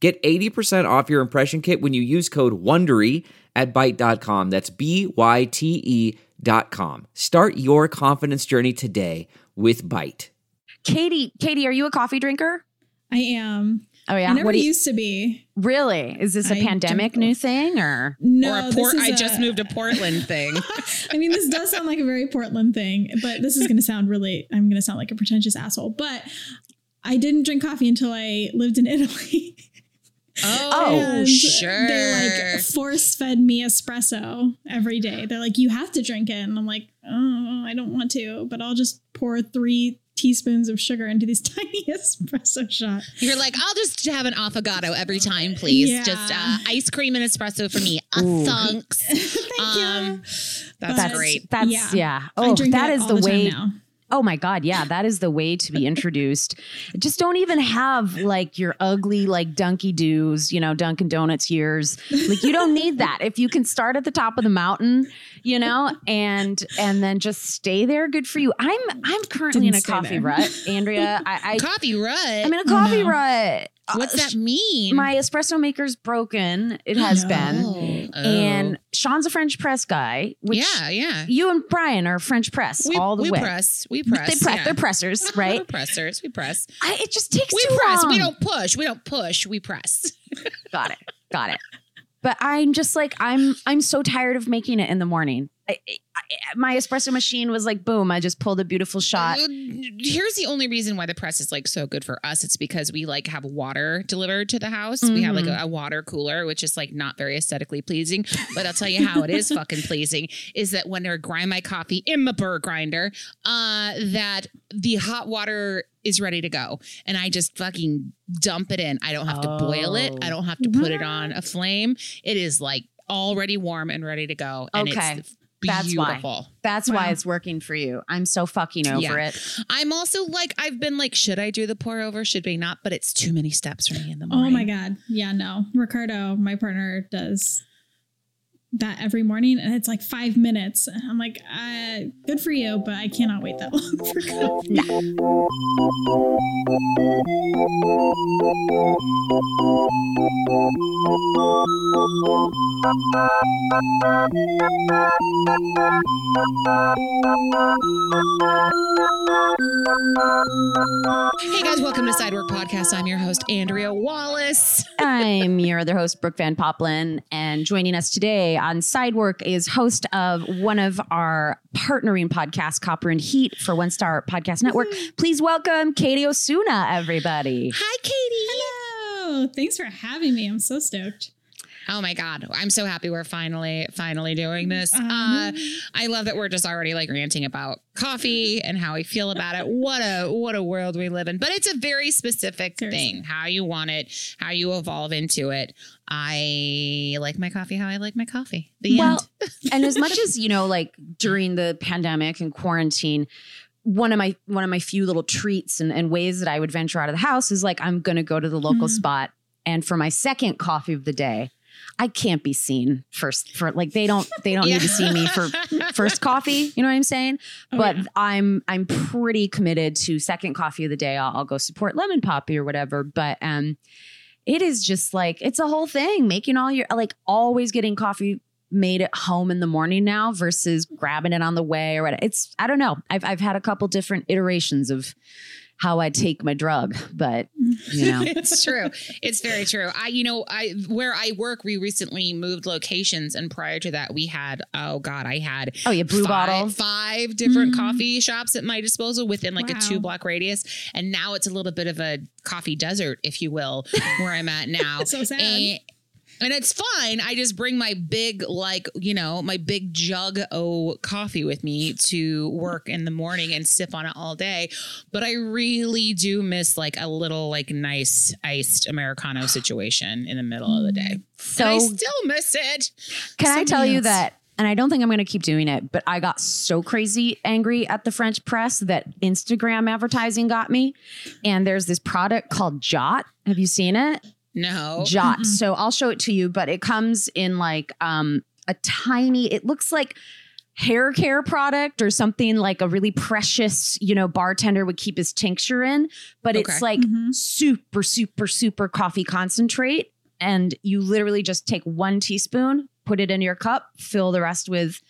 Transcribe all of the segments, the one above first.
Get 80% off your impression kit when you use code WONDERY at Byte.com. That's B Y T E dot com. Start your confidence journey today with Byte. Katie, Katie, are you a coffee drinker? I am. Oh yeah. I never What do you- used to be. really? Is this a I pandemic new thing or? No, or a this port. is I just moved to Portland thing. I mean, this does sound like a very Portland thing, but this is going to sound really, I'm going to sound like a pretentious asshole. But I didn't drink coffee until I lived in Italy. Oh, And sure. They like force fed me espresso every day. They're like, you have to drink it. And I'm like, oh, I don't want to, but I'll just pour three teaspoons of sugar into these tiny espresso shots. You're like, I'll just have an affogato every time, please. Yeah. Just uh, ice cream and espresso for me. Uh, Ooh. thanks. Thank Um, you. That's But- great. That's Yeah. yeah. I Oh, drink that it is all the, time way. now. Oh my god, yeah, that is the way to be introduced. Just don't even have like your ugly like Dunky Doos, you know, Dunkin' Donuts years. Like you don't need that. If you can start at the top of the mountain, you know, and and then just stay there, good for you. I'm I'm currently Didn't in a coffee there. rut, Andrea. I, I Coffee rut. I'm in a coffee no. rut. What's Uh, that mean? My espresso maker's broken. It has No. been. Oh. And Sean's a French press guy, which yeah, yeah. you and Brian are French press We, all the we way. press. We press. they press. yeah. They're pressers, right? We're pressers. We press. I, it just takes We press. long. We don't push. We don't push. We press. Got it. Got it. But I'm just like I'm. I'm so tired of making it in the morning. I, I, my espresso machine was like, boom! I just pulled a beautiful shot. Here's the only reason why the press is like so good for us. It's because we like have water delivered to the house. We have like Mhm. a, a water cooler, which is like not very aesthetically pleasing. But I'll tell you how it is fucking pleasing is that when I grind my coffee in my burr grinder, uh, that the hot water is ready to go, and I just fucking dump it in. I don't have to boil it. Oh. I don't have to put it on a flame. It is like already warm and ready to go. And Okay. it's That's why. beautiful. That's why it's working for you. I'm so fucking over Yeah. it. I'm also like, I've been like, should I do the pour over? Should we not? But it's too many steps for me in the morning. Oh my God. Yeah, no. Ricardo, my partner, does that every morning and it's like five minutes. I'm like, uh, good for you, but I cannot wait that long for coffee. Hey guys, welcome to Sidework Podcast. I'm your host, Andrea Wallace. I'm your other host, Brooke Van Poplin, and joining us today on Sidework is host of one of our partnering podcasts, Copper and Heat, for One Star Podcast Network. Please welcome Katie Osuna, everybody. Hi, Katie. Hello. Thanks for having me. I'm so stoked. Oh my God. I'm so happy we're finally, finally doing this. Um, Uh, I love that we're just already like ranting about coffee and how we feel about it. What a, what a world we live in. But it's a very specific Seriously. thing, how you want it, how you evolve into it. I like my coffee how I like my coffee. The Well, end. and as much as you know, like during the pandemic and quarantine, one of my one of my few little treats and, and ways that I would venture out of the house is like I'm gonna go to the local Mhm. spot and for my second coffee of the day, I can't be seen first for like they don't they don't need to see me for first coffee. You know what I'm saying? Oh, but yeah. I'm I'm pretty committed to second coffee of the day. I'll, I'll go support Lemon Poppy or whatever. But um, it is just like it's a whole thing. Making all your like always getting coffee made at home in the morning now versus grabbing it on the way or what. It's I don't know. I've I've had a couple different iterations of how I take my drug, but you know. it's true. It's very true. I, you know, I where I work, we recently moved locations, and prior to that, we had oh god, I had Oh yeah, blue five, bottle. five different Mhm. coffee shops at my disposal within like a two block radius, and now it's a little bit of a coffee desert, if you will, where I'm at now. So sad. And- and it's fine. I just bring my big, like, you know, my big jug of coffee with me to work in the morning and sip on it all day. But I really do miss like a little, like, nice iced Americano situation in the middle of the day. So and I still miss it. Can I Somebody tell you that? And I don't think I'm going to keep doing it, but I got so crazy angry at the French press that Instagram advertising got me. And there's this product called Jot. Have you seen it? No. Jot. Mm-mm. So I'll show it to you, but it comes in like um a tiny, it looks like hair care product or something like a really precious, you know, bartender would keep his tincture in, but it's Okay. like Mhm. super, super, super coffee concentrate. And you literally just take one teaspoon, put it in your cup, fill the rest with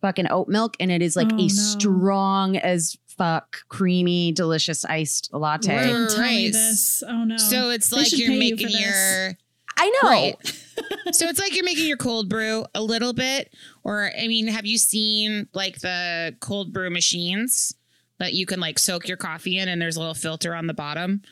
fucking oat milk, and it is like Oh, a no. strong as fuck, creamy, delicious iced latte. Right. Don't tell me Right. this. Oh no. So it's They like you're pay you making your I know. Right. so it's like you're making your cold brew a little bit. Or I mean, have you seen like the cold brew machines that you can like soak your coffee in and there's a little filter on the bottom?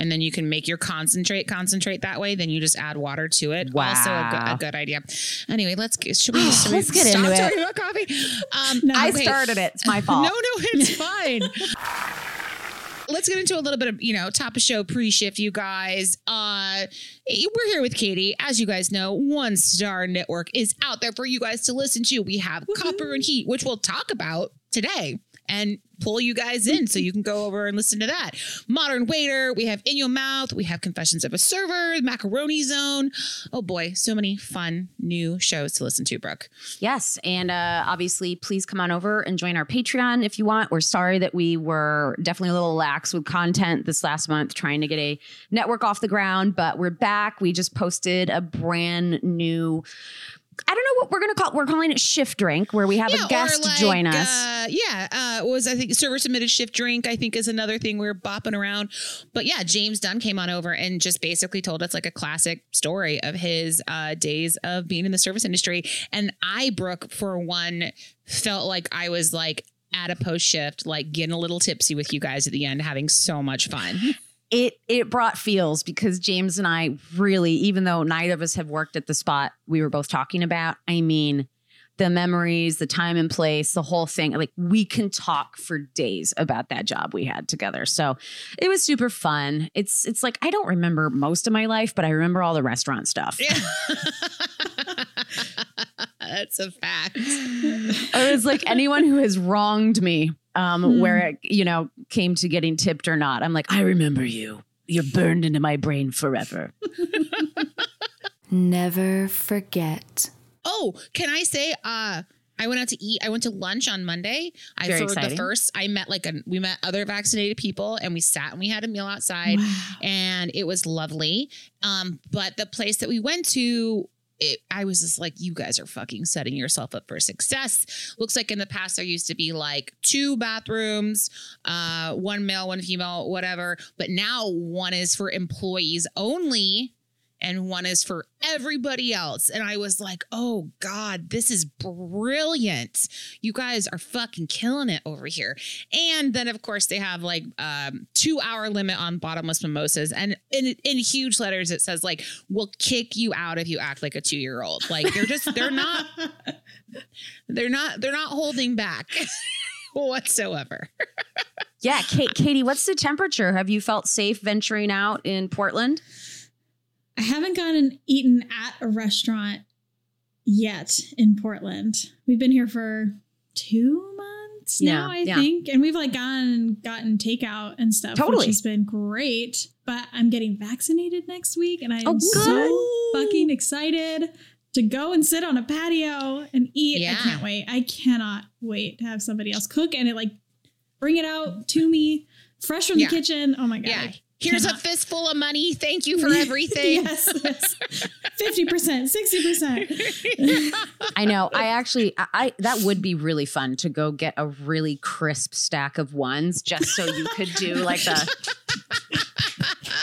And then you can make your concentrate concentrate that way. Then you just add water to it. Wow. Also a, good, a good idea. Anyway, let's get should we, should Let's we get stop into it. talking about coffee? Um, No. I okay. started it. It's my fault. no, no, it's fine. Let's get into a little bit of, you know, top of show pre-shift, you guys. Uh we're here with Katie. As you guys know, One Star Network is out there for you guys to listen to. We have Copper and Heat, which we'll talk about today and pull you guys in so you can go over and listen to that. Modern Waiter, we have In Your Mouth, we have Confessions of a Server, Macaroni Zone. Oh boy, so many fun new shows to listen to, Brooke. Yes. And uh, obviously, please come on over and join our Patreon if you want. We're sorry that we were definitely a little lax with content this last month, trying to get a network off the ground, but we're back. We just posted a brand new. I don't know what we're gonna call. We're calling it Shift Drink, where we have Yeah, a guest like, join us. Uh, yeah, uh, was I think server submitted shift drink? I think is another thing we are bopping around. But yeah, James Dunn came on over and just basically told us like a classic story of his uh, days of being in the service industry. And I, Brooke, for one, felt like I was like at a post shift, like getting a little tipsy with you guys at the end, having so much fun. it it brought feels because James and I really, even though neither of us have worked at the spot we were both talking about, I mean, the memories, the time and place, the whole thing. Like we can talk for days about that job we had together. So it was super fun. It's it's like I don't remember most of my life, but I remember all the restaurant stuff. Yeah. That's a fact. It was like anyone who has wronged me, um, Hmm. where it, you know, came to getting tipped or not. I'm like, I remember you. You're burned into my brain forever. Never forget. Oh, can I say uh I went out to eat. I went to lunch on Monday. I Very for exciting. the first I met like a we met other vaccinated people and we sat and we had a meal outside Wow. and it was lovely. Um but the place that we went to it, I was just like, you guys are fucking setting yourself up for success. Looks like in the past there used to be like two bathrooms, uh, one male, one female, whatever. But now one is for employees only and one is for everybody else. And I was like, oh God, this is brilliant. You guys are fucking killing it over here. And then, of course, they have like um, two hour limit on bottomless mimosas. And in, in huge letters, it says, like, we'll kick you out if you act like a two year old. Like, they're just, they're not, they're not, they're not holding back whatsoever. Yeah, Kate, Katie, what's the temperature? Have you felt safe venturing out in Portland? I haven't gone and eaten at a restaurant yet in Portland. We've been here for two months Yeah, now, I yeah. think. And we've like gone and gotten takeout and stuff, Totally. which has been great. But I'm getting vaccinated next week and I am Oh, so fucking excited to go and sit on a patio and eat. Yeah. I can't wait. I cannot wait to have somebody else cook and it like bring it out to me fresh from the kitchen. Oh my God. Yeah. Here's a fistful of money. Thank you for everything. yes, yes. 50%, 60%. I know. I actually, I, I that would be really fun to go get a really crisp stack of ones, just so you could do like a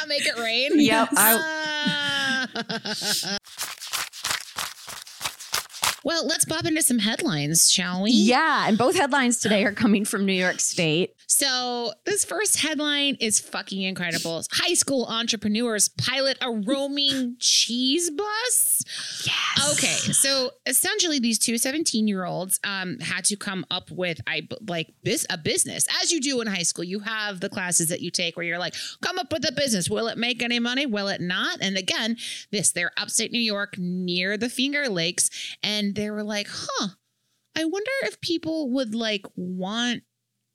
Make it rain. Yep, Ah. well, let's pop into some headlines, shall we? yeah. And both headlines today are coming from New York State. So this first headline is fucking incredible. High school entrepreneurs pilot a roaming cheese bus. Yes. Okay, so essentially, these two 17 year olds um, had to come up with I like this a business as you do in high school. You have the classes that you take where you're like, come up with a business. Will it make any money? Will it not? And again, this they're upstate New York near the Finger Lakes, and they were like, huh. I wonder if people would like want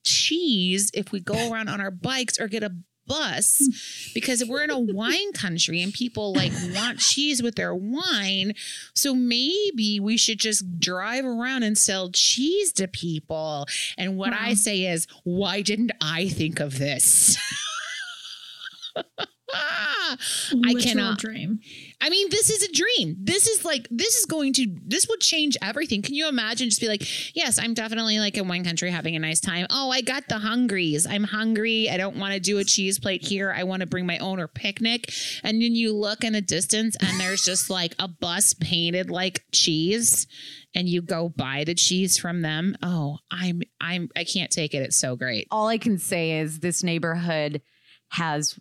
cheese if we go around on our bikes or get a bus because we're in a wine country and people like want cheese with their wine. So maybe we should just drive around and sell cheese to people. And what I say is, why didn't I think of this? Ah! I cannot. dream. I mean, this is a dream. This is like this is going to this would change everything. Can you imagine? Just be like, yes, I'm definitely like in one country having a nice time. Oh, I got the hungries. I'm hungry. I don't want to do a cheese plate here. I want to bring my own or picnic. And then you look in the distance and there's just like a bus painted like cheese, and you go buy the cheese from them. Oh, I'm I'm I can't take it. It's so great. All I can say is this neighborhood has.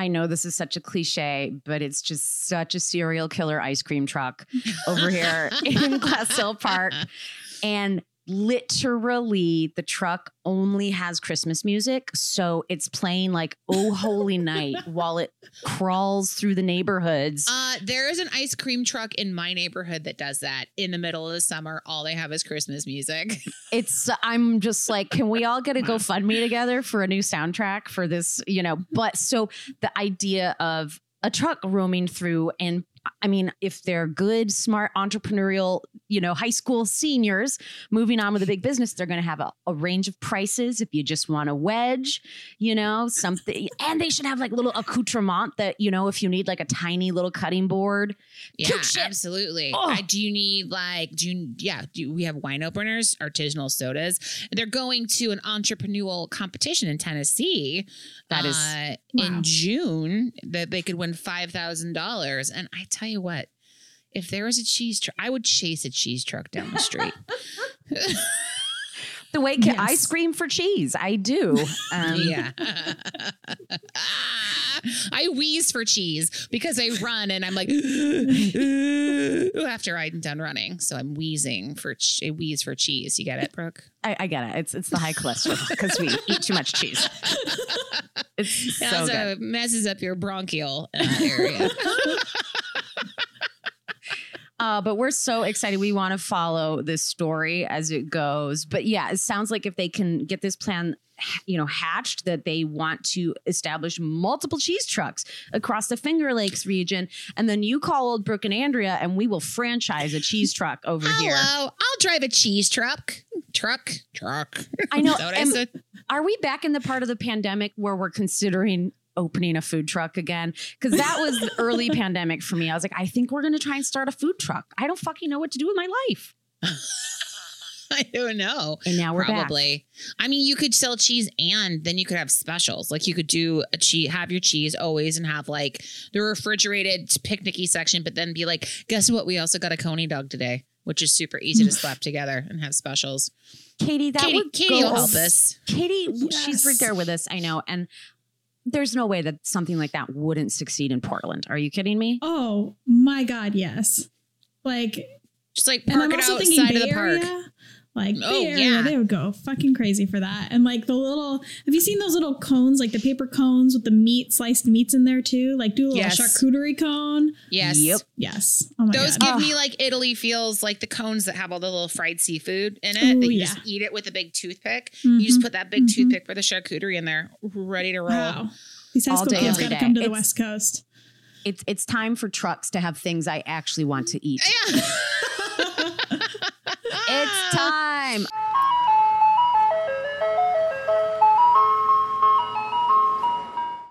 I know this is such a cliche, but it's just such a serial killer ice cream truck over here in Glassell Park. And literally, the truck only has Christmas music. So it's playing like Oh Holy Night while it crawls through the neighborhoods. Uh, there is an ice cream truck in my neighborhood that does that in the middle of the summer. All they have is Christmas music. it's I'm just like, can we all get a GoFundMe together for a new soundtrack for this? You know, but so the idea of a truck roaming through and I mean, if they're good, smart, entrepreneurial, you know, high school seniors moving on with a big business, they're going to have a, a range of prices. If you just want a wedge, you know, something, and they should have like little accoutrement that, you know, if you need like a tiny little cutting board. yeah, absolutely. Oh. I, do you need like do you yeah, do we have wine openers, artisanal sodas? They're going to an entrepreneurial competition in Tennessee. That is- uh, Wow. in June that they could win five thousand dollars. And I tell you what, if there was a cheese truck, I would chase a cheese truck down the street. The way ca- I scream for cheese, I do. Um, yeah. I wheeze for cheese because I run and I'm like after I'm done running. So I'm wheezing for ch- I wheeze for cheese. You get it, Brooke? I, I get it. It's it's the high cholesterol because we eat too much cheese. It's It so also good. messes up your bronchial uh, area. Uh, but we're so excited. We want to follow this story as it goes. But yeah, it sounds like if they can get this plan, you know, hatched, that they want to establish multiple cheese trucks across the Finger Lakes region, and then you call Old Brooke and Andrea, and we will franchise a cheese truck over here. Hello, I'll drive a cheese truck. Truck, truck. I know. Is that what I are we back in the part of the pandemic where we're considering opening a food truck again? Because that was early pandemic for me. I was like, I think we're going to try and start a food truck. I don't fucking know what to do with my life. I don't know. And now we're back. Probably. I mean, you could sell cheese and then you could have specials. Like you could do a cheese, have your cheese always and have like the refrigerated picnicky section, but then be like, guess what? We also got a coney dog today, which is super easy to slap together and have specials. Katie, that Katie, would Katie go will help us. Katie, she's right there with us. I know. And there's no way that something like that wouldn't succeed in Portland. Are you kidding me? Oh my god, yes. Like, Just like and park I'm it also outside Bay of the park. Area. Like Oh, Bay yeah. they would go fucking crazy for that. And like the little, have you seen those little cones, like the paper cones with the meat, sliced meats in there too? Like do a little Yes. charcuterie cone. Yes. Yep. Yes. Oh my Those god. give me like Italy feels like the cones that have all the little fried seafood in it. Ooh, that you yeah. just eat it with a big toothpick. You just Mhm. put that big Mhm. toothpick for the charcuterie in there, ready to roll. Wow. These high All school day, kids got to day. come to the West Coast. It's it's time for trucks to have things I actually want to eat. Yeah. It's time.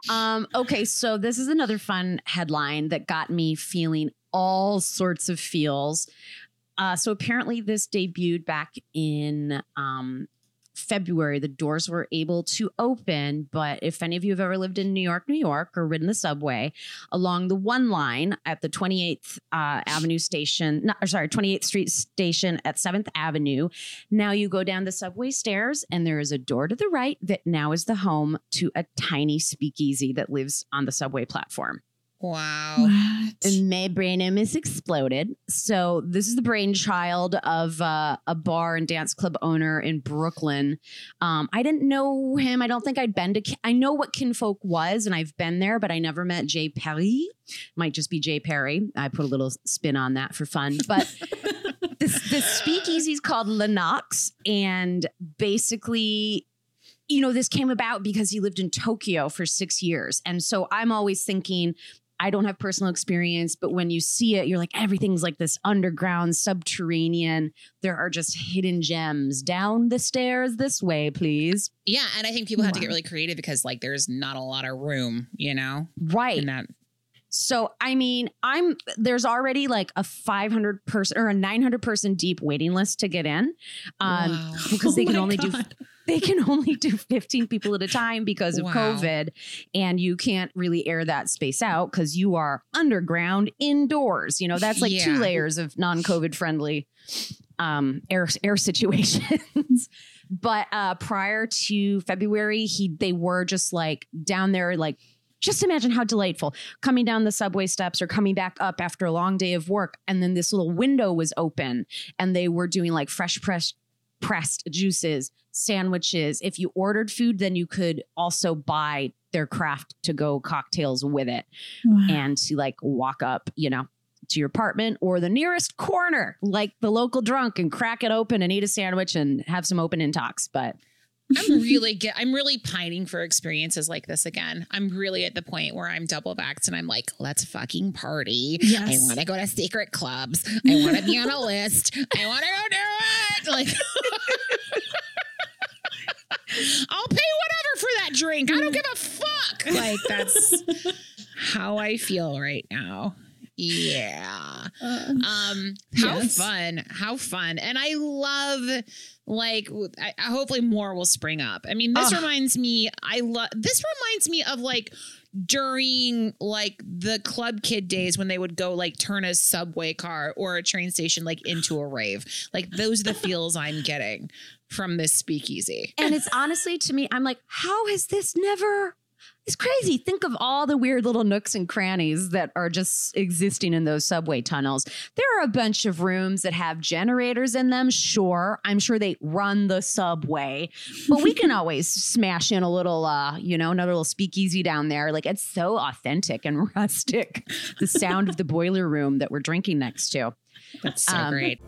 Um, okay, so this is another fun headline that got me feeling all sorts of feels. Uh, so apparently, this debuted back in um, February, the doors were able to open. But if any of you have ever lived in New York, New York, or ridden the subway along the one line at the 28th uh, Avenue station, not, or sorry, 28th Street station at 7th Avenue, now you go down the subway stairs and there is a door to the right that now is the home to a tiny speakeasy that lives on the subway platform. Wow. What? And my brain is exploded. So this is the brainchild of uh, a bar and dance club owner in Brooklyn. Um, I didn't know him. I don't think I'd been to. I know what Kinfolk was, and I've been there, but I never met Jay Perry. Might just be Jay Perry. I put a little spin on that for fun, but. this the speakeasy is called Lennox, and basically, you know, this came about because he lived in Tokyo for six years, and so I'm always thinking. I don't have personal experience, but when you see it, you're like, everything's like this underground, subterranean. There are just hidden gems down the stairs this way, please. Yeah, and I think people have to get really creative because like there's not a lot of room, you know, Right. in that. So, I mean, I'm there's already like a 500 person or a 900 person deep waiting list to get in. Um, Wow. because they Oh can only do God. They can only do 15 people at a time because of Wow. COVID. And you can't really air that space out because you are underground indoors. You know, that's like two layers of non-COVID friendly um air air situations. but uh prior to February, he they were just like down there, like just imagine how delightful coming down the subway steps or coming back up after a long day of work. And then this little window was open and they were doing like fresh pressed pressed juices, sandwiches. If you ordered food, then you could also buy their craft to go cocktails with it Wow. and to like walk up, you know, to your apartment or the nearest corner, like the local drunk, and crack it open and eat a sandwich and have some open in talks. But I'm really get I'm really pining for experiences like this again. I'm really at the point where I'm double vaxxed and I'm like, let's fucking party. Yes. I want to go to secret clubs. I want to be on a list. I want to go do it. Like I'll pay whatever for that drink. I don't give a fuck. Like that's how I feel right now. Yeah. Uh, Um, how Yes. fun! How fun! And I love, like, I- hopefully more will spring up. I mean, this Ah. reminds me. I love. This reminds me of like during like the club kid days when they would go like turn a subway car or a train station like into a rave. Like those are the feels I'm getting from this speakeasy. and it's honestly to me, I'm like, how has this never? It's crazy. Think of all the weird little nooks and crannies that are just existing in those subway tunnels. There are a bunch of rooms that have generators in them. Sure, I'm sure they run the subway, but we can always smash in a little, uh, you know, another little speakeasy down there. Like it's so authentic and rustic. The sound of the boiler room that we're drinking next to. That's so Um, great.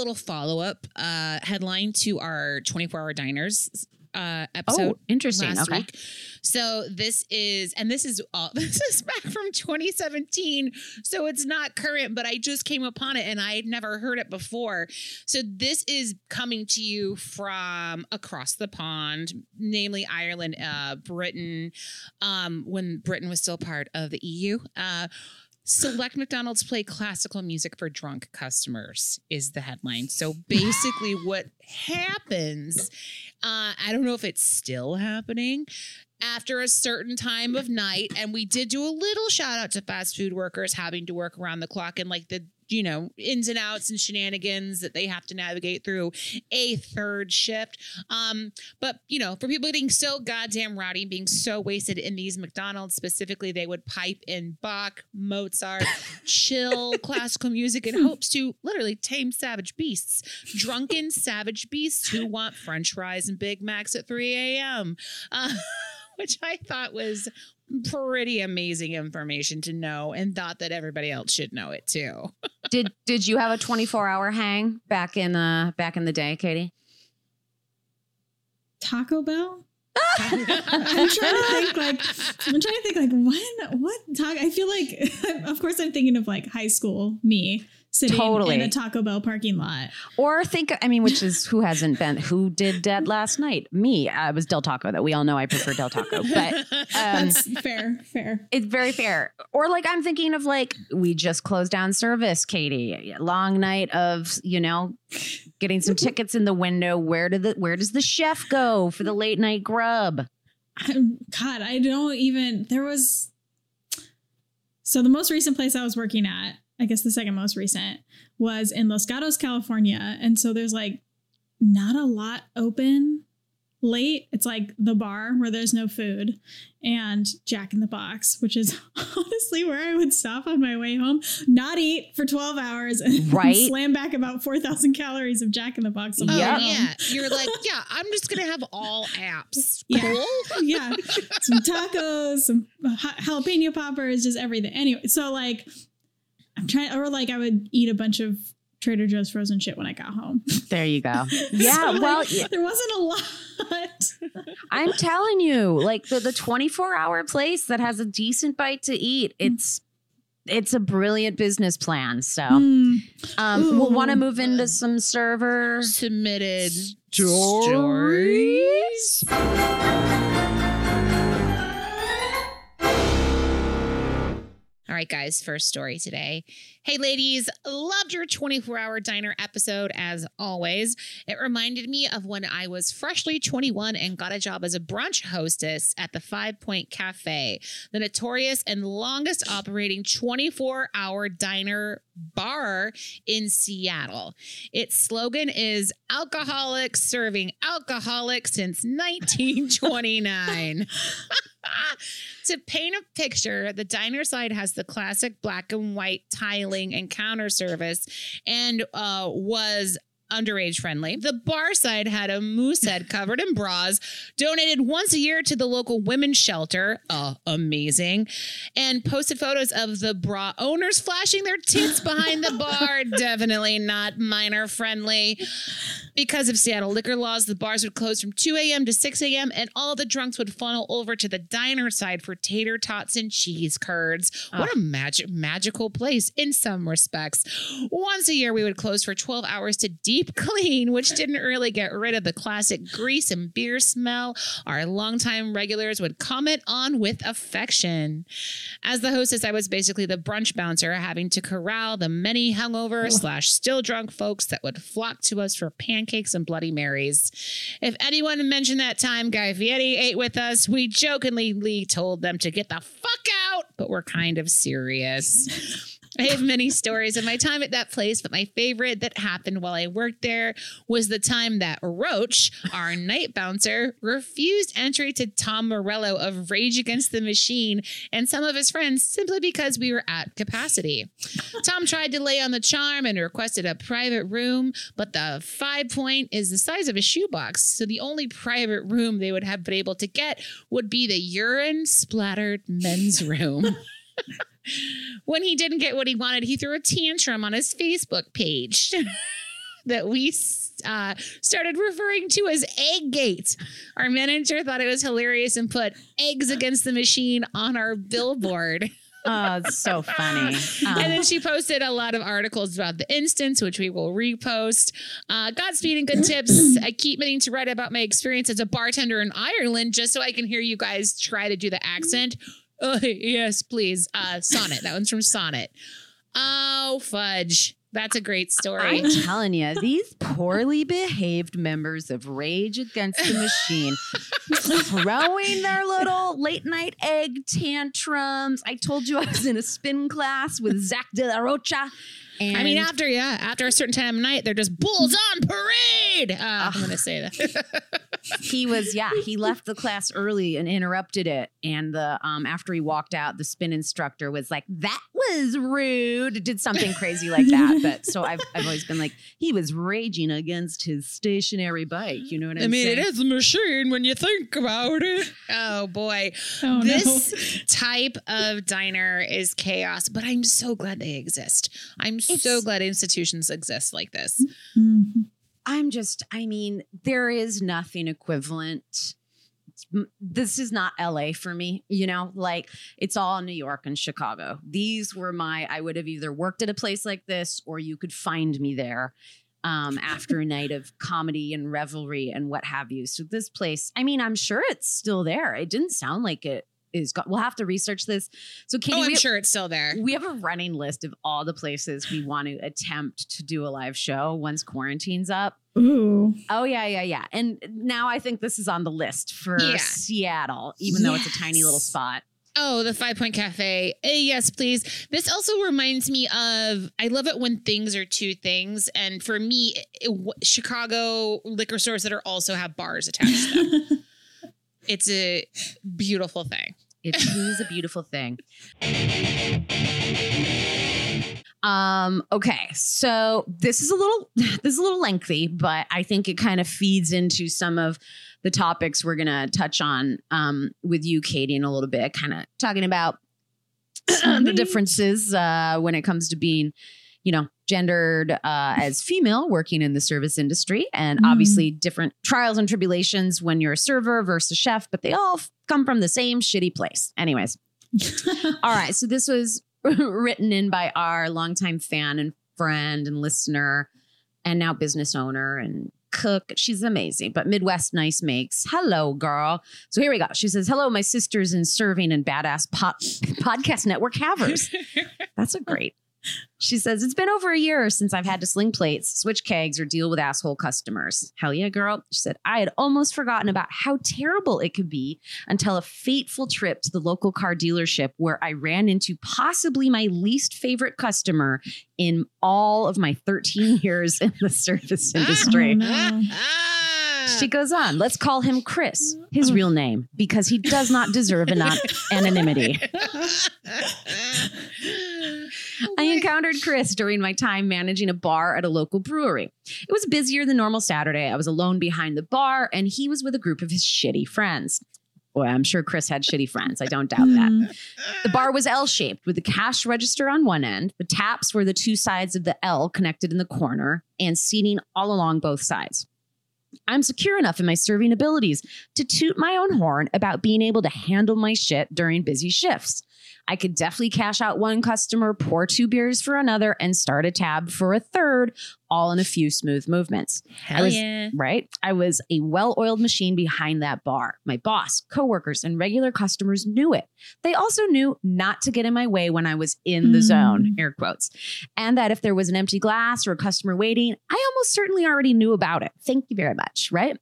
Little follow up uh, headline to our 24 hour diners uh, episode Oh, interesting. last Okay. week. So this is, and this is all, this is back from 2017. So it's not current, but I just came upon it and I had never heard it before. So this is coming to you from across the pond, namely Ireland, uh, Britain, um, when Britain was still part of the EU. Uh, Select McDonald's play classical music for drunk customers is the headline. So basically, what happens, uh, I don't know if it's still happening after a certain time of night. And we did do a little shout out to fast food workers having to work around the clock and like the, you know, ins and outs and shenanigans that they have to navigate through a third shift. Um, but you know, for people getting so goddamn rowdy and being so wasted in these McDonald's specifically, they would pipe in Bach, Mozart, chill classical music in hopes to literally tame savage beasts, drunken savage beasts who want French fries and Big Macs at 3 a.m. Uh, which I thought was pretty amazing information to know and thought that everybody else should know it too. did did you have a 24 hour hang back in uh back in the day, Katie? Taco Bell. I'm trying to think like I'm trying to think like when what talk I feel like of course I'm thinking of like high school me sitting Totally. in a Taco Bell parking lot. Or think, I mean, which is who hasn't been, who did Dead last night? Me. It was Del Taco, that We all know I prefer Del Taco. But um, That's fair, fair. it's very fair. Or like I'm thinking of like, we just closed down service, Katie. Long night of, you know, getting some tickets in the window. Where did the where does the chef go for the late night grub? I'm, God, I don't even. There was. So the most recent place I was working at, I guess the second most recent, was in Los Gatos, California, and so there's like not a lot open late. It's like the bar where there's no food, and Jack in the Box, which is honestly where I would stop on my way home, not eat for 12 hours, and Right. slam back about 4,000 calories of Jack in the Box. on Oh Yep. yeah, you're like, yeah. I'm just gonna have all apps. Yeah. Cool. yeah, some tacos, some jalapeno poppers, just everything. Anyway, so like, I'm trying, or like I would eat a bunch of Trader Joe's frozen shit when I got home. There you go. Yeah. So, like, well, yeah, there wasn't a lot. I'm telling you, like the, the 24 hour place that has a decent bite to eat, it's it's a brilliant business plan. So Mm. um we'll want to move into some server Submitted stories. All right, guys, first story today. Hey, ladies, loved your 24 hour diner episode as always. It reminded me of when I was freshly 21 and got a job as a brunch hostess at the Five Point Cafe, the notorious and longest operating 24 hour diner bar in Seattle. Its slogan is Alcoholics serving alcoholics since 1929. to paint a picture, the diner side has the classic black and white tiling and counter service and uh, was underage friendly. The bar side had a moose head covered in bras, donated once a year to the local women's shelter. Uh, amazing. And posted photos of the bra owners flashing their tits behind the bar. Definitely not minor friendly. Because of Seattle liquor laws, the bars would close from 2 a.m. to 6 a.m., and all the drunks would funnel over to the diner side for tater tots and cheese curds. What a magic magical place in some respects. Once a year, we would close for 12 hours to deep clean, which didn't really get rid of the classic grease and beer smell our longtime regulars would comment on with affection. As the hostess, I was basically the brunch bouncer, having to corral the many hungover slash still drunk folks that would flock to us for pancakes and Bloody Marys. If anyone mentioned that time Guy Fieri ate with us, we jokingly told them to get the fuck out, but we're kind of serious. I have many stories of my time at that place, but my favorite that happened while I worked there was the time that Roach, our night bouncer, refused entry to Tom Morello of Rage Against the Machine and some of his friends simply because we were at capacity. Tom tried to lay on the charm and requested a private room, but the five point is the size of a shoebox. So the only private room they would have been able to get would be the urine splattered men's room. when he didn't get what he wanted, he threw a tantrum on his Facebook page that we uh, started referring to as Egggate. Our manager thought it was hilarious and put eggs against the machine on our billboard. Oh, it's so funny. Um, and then she posted a lot of articles about the instance, which we will repost. Uh, Godspeed and good tips. I keep meaning to write about my experience as a bartender in Ireland just so I can hear you guys try to do the accent. Oh, yes, please. Uh, Sonnet. That one's from Sonnet. Oh, fudge. That's a great story. I'm telling you, these poorly behaved members of Rage Against the Machine throwing their little late night egg tantrums. I told you I was in a spin class with Zach De La Rocha. And I mean, after yeah, after a certain time of night, they're just bulls on parade. Uh, I'm gonna say that. he was, yeah, he left the class early and interrupted it. And the um after he walked out, the spin instructor was like, That was rude. Did something crazy like that. But so I've I've always been like, he was raging against his stationary bike. You know what I'm I mean, saying? it is a machine when you think about it. Oh boy, Oh, this no. type of diner is chaos, but I'm so glad they exist. I'm so glad institutions exist like this. Mhm. I'm just, I mean, there is nothing equivalent this is not LA for me, you know, like it's all New York and Chicago. These were my, I would have either worked at a place like this or you could find me there um, after a night of comedy and revelry and what have you. So this place, I mean, I'm sure it's still there. It didn't sound like it is. Go- we'll have to research this. So Katie, oh, I'm we, sure it's still there. we have a running list of all the places we want to attempt to do a live show once quarantine's up. Ooh. Oh yeah, yeah, yeah. And now I think this is on the list for Yeah. Seattle, even though it's a tiny little spot. Oh, the Five Point Cafe. Eh, yes, please. This also reminds me of I love it when things are two things. And for me, it- w- Chicago liquor stores that are also have bars attached to them. it's a beautiful thing. It is a beautiful thing. Um, okay, so this is a little this is a little lengthy, but I think it kind of feeds into some of the topics we're gonna touch on um with you, Katie, in a little bit, kind of talking about the differences uh when it comes to being, you know, gendered uh as female working in the service industry and Mm. obviously different trials and tribulations when you're a server versus chef, but they all f- come from the same shitty place. Anyways, all right. So this was written in by our longtime fan and friend and listener, and now business owner and cook. She's amazing. But Midwest Nice makes hello, girl. So here we go. She says, "Hello, my sisters in serving and badass pot- podcast network havers." That's a great. She says, It's been over a year since I've had to sling plates, switch kegs, or deal with asshole customers. Hell yeah, girl. She said, I had almost forgotten about how terrible it could be until a fateful trip to the local car dealership where I ran into possibly my least favorite customer in all of my 13 years in the service industry. Oh, no. She goes on, let's call him Chris, his real name, because he does not deserve enough anonymity. I encountered Chris during my time managing a bar at a local brewery. It was busier than normal Saturday. I was alone behind the bar, and he was with a group of his shitty friends. Boy, I'm sure Chris had shitty friends. I don't doubt that. Mm. The bar was L shaped with the cash register on one end. The taps were the two sides of the L connected in the corner and seating all along both sides. I'm secure enough in my serving abilities to toot my own horn about being able to handle my shit during busy shifts. I could definitely cash out one customer, pour two beers for another, and start a tab for a third, all in a few smooth movements. Hell was- yeah. Right? I was a well oiled machine behind that bar. My boss, coworkers, and regular customers knew it. They also knew not to get in my way when I was in the Mm. zone, air quotes, and that if there was an empty glass or a customer waiting, I almost certainly already knew about it. Thank you very much, right?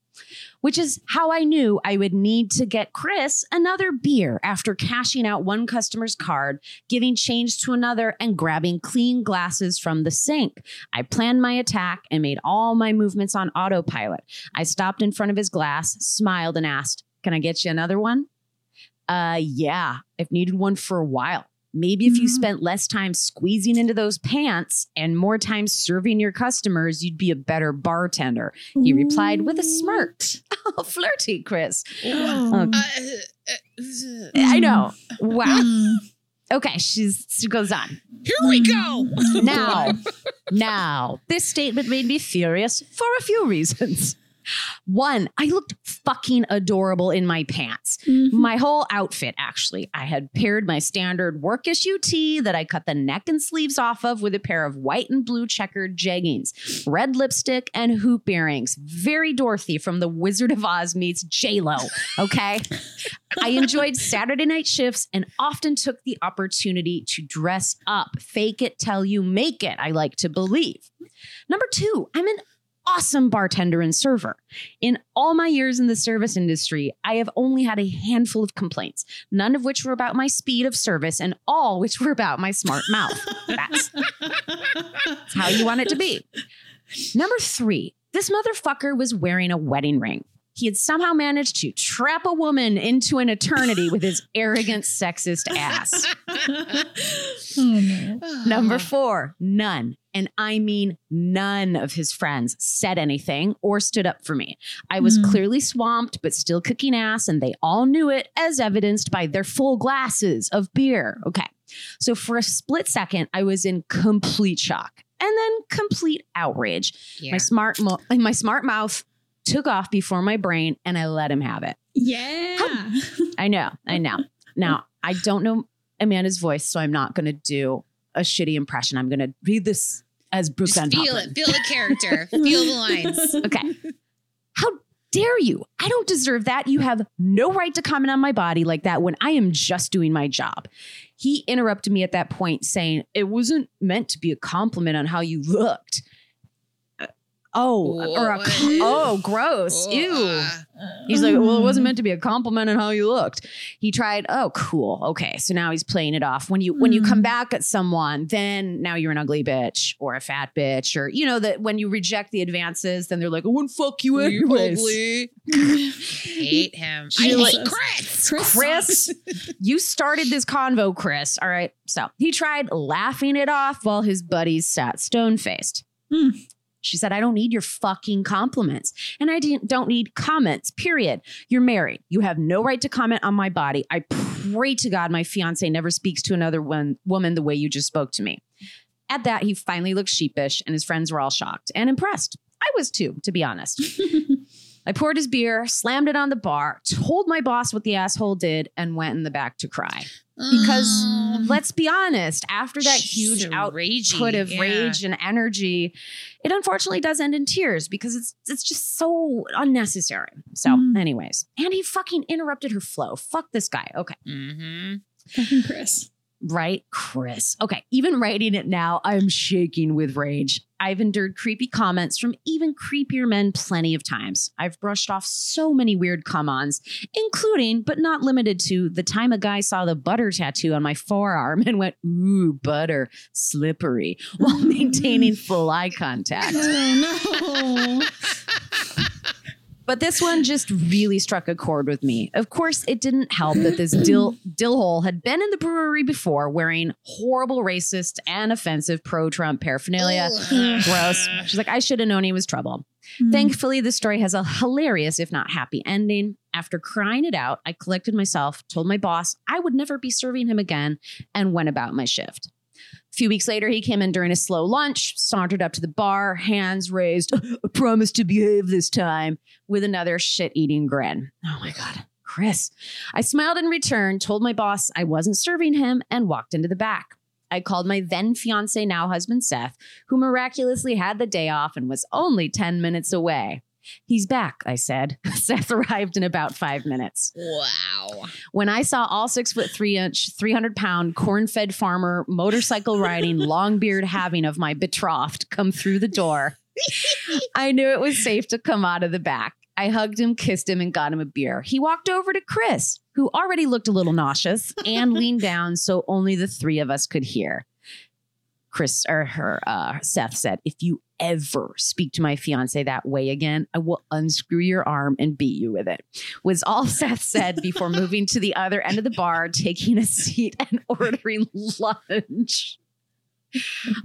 Which is how I knew I would need to get Chris another beer after cashing out one customer's card, giving change to another, and grabbing clean glasses from the sink. I planned my attack and made all my movements on autopilot. I stopped in front of his glass, smiled, and asked, Can I get you another one? Uh, yeah, I've needed one for a while. Maybe if you Mhm. spent less time squeezing into those pants and more time serving your customers, you'd be a better bartender. He replied with a smirk. Oh, flirty, Chris. Oh. Uh, uh, I know. Wow. Mm. Okay, she's she goes on. here we go. Now, now, this statement made me furious for a few reasons. One, I looked fucking adorable in my pants. Mhm. My whole outfit, actually. I had paired my standard work issue tee that I cut the neck and sleeves off of with a pair of white and blue checkered jeggings, red lipstick, and hoop earrings. Very Dorothy from The Wizard of Oz meets J-Lo, okay? I enjoyed Saturday night shifts and often took the opportunity to dress up, fake it till you make it, I like to believe. Number two, I'm an awesome bartender and server. In all my years in the service industry, I have only had a handful of complaints, none of which were about my speed of service and all which were about my smart mouth. That's how you want it to be. Number three, this motherfucker was wearing a wedding ring. He had somehow managed to trap a woman into an eternity with his arrogant, sexist ass. oh no. Number four, none. And I mean, none of his friends said anything or stood up for me. I was Hmm. clearly swamped, but still kicking ass, and they all knew it, as evidenced by their full glasses of beer. Okay. So for a split second, I was in complete shock and then complete outrage. Yeah. My smart, mo- my smart mouth took off before my brain, and I let him have it. Yeah. I know. I know. Now, I don't know Amanda's voice, so I'm not going to do a shitty impression. I'm going to read this as Brooke Just Van feel it. Feel the character. feel the lines. Okay. How dare you? I don't deserve that. You have no right to comment on my body like that when I am just doing my job. He interrupted me at that point, saying, It wasn't meant to be a compliment on how you looked. Uh, Oh, or a, oh, gross. Ew. Ah. He's like, well, it wasn't meant to be a compliment on how you looked. He tried, oh, cool. Okay. So now he's playing it off. When you when you come Mm. back at someone, then now you're an ugly bitch or a fat bitch, or you know, that when you reject the advances, then they're like, I wouldn't fuck you You ugly. Hate him. I hate Chris. Chris. Chris, you started this convo, Chris. All right. So he tried laughing it off while his buddies sat stone faced. Hmm. She said, I don't need your fucking compliments. And I didn't, don't need comments, period. You're married. You have no right to comment on my body. I pray to God my fiance never speaks to another one, woman the way you just spoke to me. At that, he finally looked sheepish, and his friends were all shocked and impressed. I was too, to be honest. I poured his beer, slammed it on the bar, told my boss what the asshole did, and went in the back to cry. Because Oh, let's be honest, after that she's huge so output of Yeah. rage and energy, it unfortunately does end in tears because it's it's just so unnecessary. So, Mm. anyways, and he fucking interrupted her flow. Fuck this guy. Okay. Mm-hmm. Fucking Chris. Right, Chris. Okay, even writing it now, I'm shaking with rage. I've endured creepy comments from even creepier men plenty of times. I've brushed off so many weird come ons, including, but not limited to, the time a guy saw the butter tattoo on my forearm and went, ooh, butter, slippery, while maintaining full eye contact. Oh no. But this one just really struck a chord with me. Of course, it didn't help that this dill dillhole had been in the brewery before wearing horrible racist and offensive pro-Trump paraphernalia. Gross. She's like, I should have known he was trouble. Mm. Thankfully, the story has a hilarious, if not happy, ending. After crying it out, I collected myself, told my boss I would never be serving him again, and went about my shift. Few weeks later, he came in during a slow lunch, sauntered up to the bar, hands raised, I promise to behave this time, with another shit eating grin. Oh my God. Chris. I smiled in return, told my boss I wasn't serving him, and walked into the back. I called my then fiance, now husband Seth, who miraculously had the day off and was only 10 minutes away. He's back, I said. Seth arrived in about five minutes. Wow. When I saw all six foot three inch, 300 pound corn fed farmer, motorcycle riding, long beard having of my betrothed come through the door, I knew it was safe to come out of the back. I hugged him, kissed him, and got him a beer. He walked over to Chris, who already looked a little nauseous, and leaned down so only the three of us could hear. Chris or her, uh, Seth said, If you ever speak to my fiance that way again, I will unscrew your arm and beat you with it. Was all Seth said before moving to the other end of the bar, taking a seat and ordering lunch.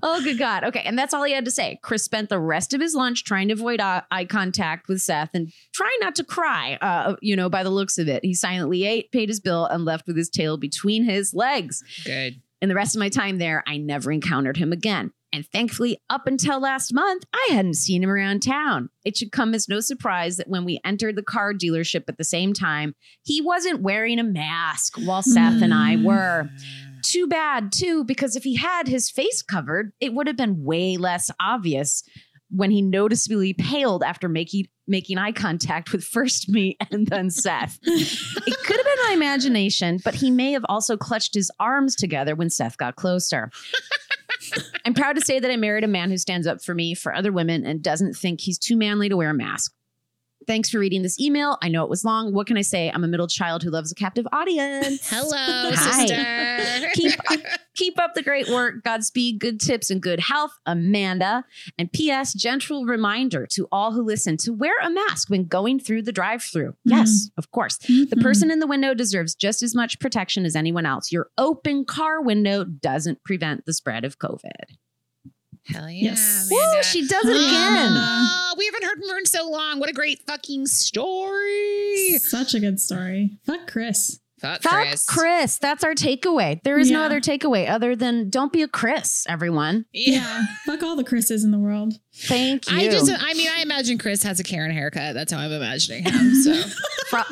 Oh, good God. Okay. And that's all he had to say. Chris spent the rest of his lunch trying to avoid eye, contact with Seth and trying not to cry, uh, you know, by the looks of it. He silently ate, paid his bill, and left with his tail between his legs. Good. And the rest of my time there, I never encountered him again. And thankfully, up until last month, I hadn't seen him around town. It should come as no surprise that when we entered the car dealership at the same time, he wasn't wearing a mask while Seth and I hmm. were. Too bad, too, because if he had his face covered, it would have been way less obvious when he noticeably paled after making making eye contact with first me and then Seth. it could have been my imagination, but he may have also clutched his arms together when Seth got closer. I'm proud to say that I married a man who stands up for me, for other women, and doesn't think he's too manly to wear a mask. Thanks for reading this email. I know it was long. What can I say? I'm a middle child who loves a captive audience. Hello, sister. Keep up, keep up the great work. Godspeed, good tips, and good health, Amanda. And P.S. Gentle reminder to all who listen to wear a mask when going through the drive-through. Mm-hmm. Yes, of course. The mm-hmm. person in the window deserves just as much protection as anyone else. Your open car window doesn't prevent the spread of COVID. Hell yeah. Yes. Woo, she does it again. Amanda. Oh, we haven't heard from her in so long. What a great fucking story. Such a good story. Fuck Chris. Fuck, Fuck Chris. Chris. That's our takeaway. There is no other takeaway other than don't be a Chris, everyone. Yeah. Fuck all the Chris's in the world. Thank you. I just, I mean, I imagine Chris has a Karen haircut. That's how I'm imagining him. So Fro-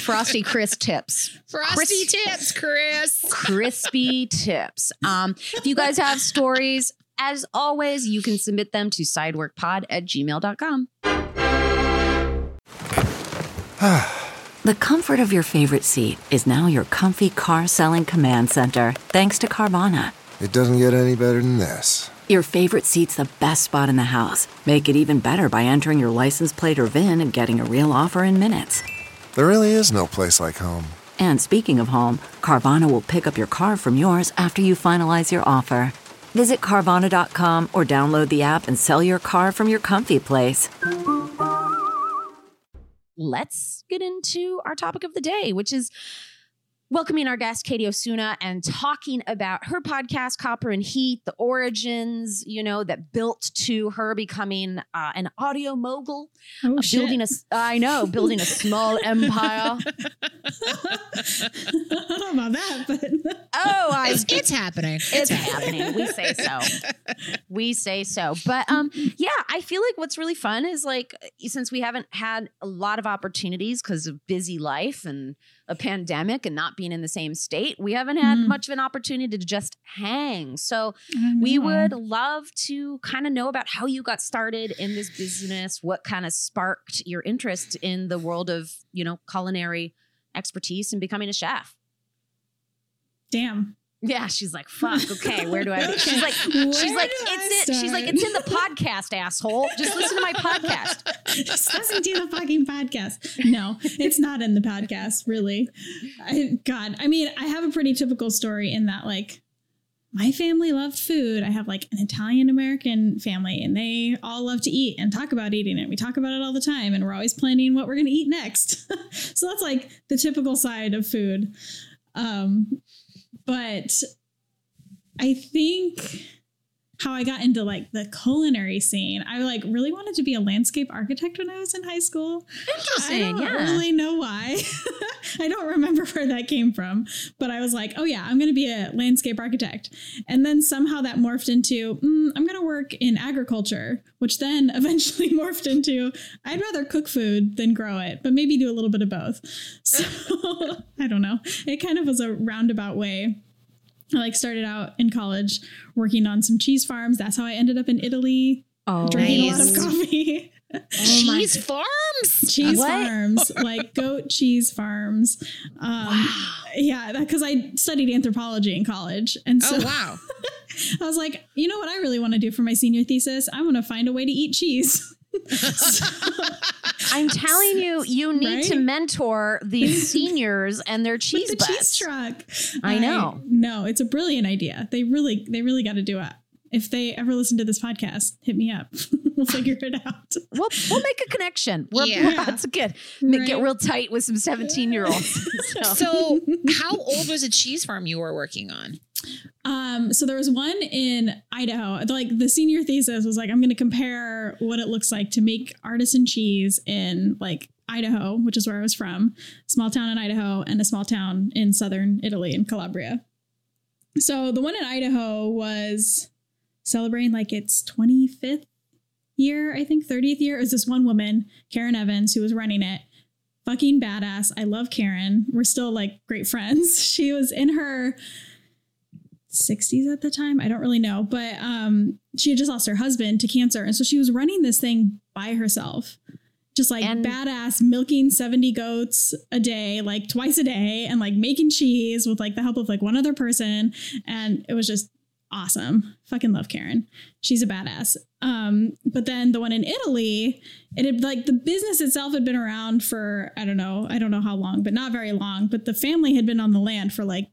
Frosty Chris tips. frosty tips, Chris. crispy tips. Um, if you guys have stories, as always, you can submit them to sideworkpod at gmail.com. The comfort of your favorite seat is now your comfy car selling command center, thanks to Carvana. It doesn't get any better than this. Your favorite seat's the best spot in the house. Make it even better by entering your license plate or VIN and getting a real offer in minutes. There really is no place like home. And speaking of home, Carvana will pick up your car from yours after you finalize your offer. Visit Carvana.com or download the app and sell your car from your comfy place. Let's get into our topic of the day, which is welcoming our guest, Katie Osuna, and talking about her podcast, Copper and Heat, the origins, you know, that built to her becoming uh, an audio mogul, Oh, uh, shit. building a, s- I know, building a small empire. I don't know about that, but Oh, I It's, it's happening. it's happening. We say so. We say so. But um yeah, I feel like what's really fun is like since we haven't had a lot of opportunities because of busy life and a pandemic and not being in the same state, we haven't had Mm. much of an opportunity to just hang. So we would love to kind of know about how you got started in this business, what kind of sparked your interest in the world of, you know, culinary expertise and becoming a chef. Damn. Yeah, she's like, fuck, okay, where do I She's like, she's like, it's it. She's like, it's in the podcast, asshole. Just listen to my podcast. Just listen to the fucking podcast. No, it's not in the podcast, really. I, God, I mean, I have a pretty typical story in that, like, my family loved food. I have like an Italian American family, and they all love to eat and talk about eating it. We talk about it all the time, and we're always planning what we're going to eat next. so that's like the typical side of food. Um, but I think how I got into like the culinary scene. I like really wanted to be a landscape architect when I was in high school. Interesting, I don't yeah. really know why. I don't remember where that came from, but I was like, oh yeah, I'm going to be a landscape architect. And then somehow that morphed into, mm, I'm going to work in agriculture, which then eventually morphed into, I'd rather cook food than grow it, but maybe do a little bit of both. So I don't know. It kind of was a roundabout way. I like started out in college working on some cheese farms. That's how I ended up in Italy, Oh, drinking a lot of coffee. Cheese farms. cheese What? farms, like goat cheese farms. Um, Yeah, because I studied anthropology in college, and so Oh wow. I was like, you know what, I really want to do for my senior thesis? I want to find a way to eat cheese. I'm telling you, you need to mentor these seniors and their cheese With the cheese truck. I know. No, it's a brilliant idea. They really, they really got to do it. If they ever listen to this podcast, hit me up. we'll figure it out. We'll, we'll make a connection. We're, Yeah. That's good. Get real tight with some 17 year olds. So, how old was a cheese farm you were working on? Um, so there was one in Idaho. Like the senior thesis was like, I'm going to compare what it looks like to make artisan cheese in like Idaho, which is where I was from, small town in Idaho, and a small town in southern Italy in Calabria. So the one in Idaho was celebrating like its 25th year, I think 30th year. It was this one woman, Karen Evans, who was running it. Fucking badass. I love Karen. We're still like great friends. She was in her 60s at the time. I don't really know, but um, she had just lost her husband to cancer. And so she was running this thing by herself, just like And- badass, milking 70 goats a day, like twice a day, and like making cheese with like the help of like one other person. And it was just awesome. Fucking love Karen. She's a badass. Um, but then the one in Italy, it had like the business itself had been around for, I don't know, I don't know how long, but not very long. But the family had been on the land for like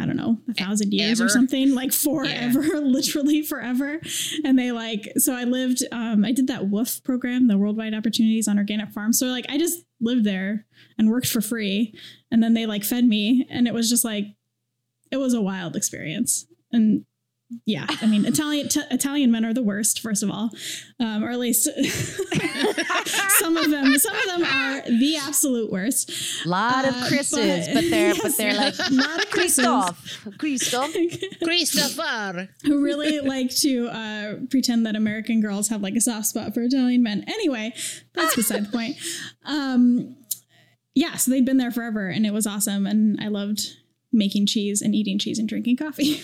I don't know, a thousand years Ever. or something, like forever, literally forever. And they like, so I lived, um, I did that WWOOF program, the Worldwide Opportunities on Organic Farms. So like, I just lived there and worked for free. And then they like fed me. And it was just like, it was a wild experience. And yeah, I mean, Italian t- Italian men are the worst. First of all, um, or at least some of them. Some of them are the absolute worst. A lot of Uh, Chris's, but- but, they're yes, but they're like not a Chris's. Christoph. Christoph. Christopher. who really like to uh, pretend that American girls have like a soft spot for Italian men. Anyway, that's beside the point. Um, yeah, so they'd been there forever, and it was awesome, and I loved making cheese and eating cheese and drinking coffee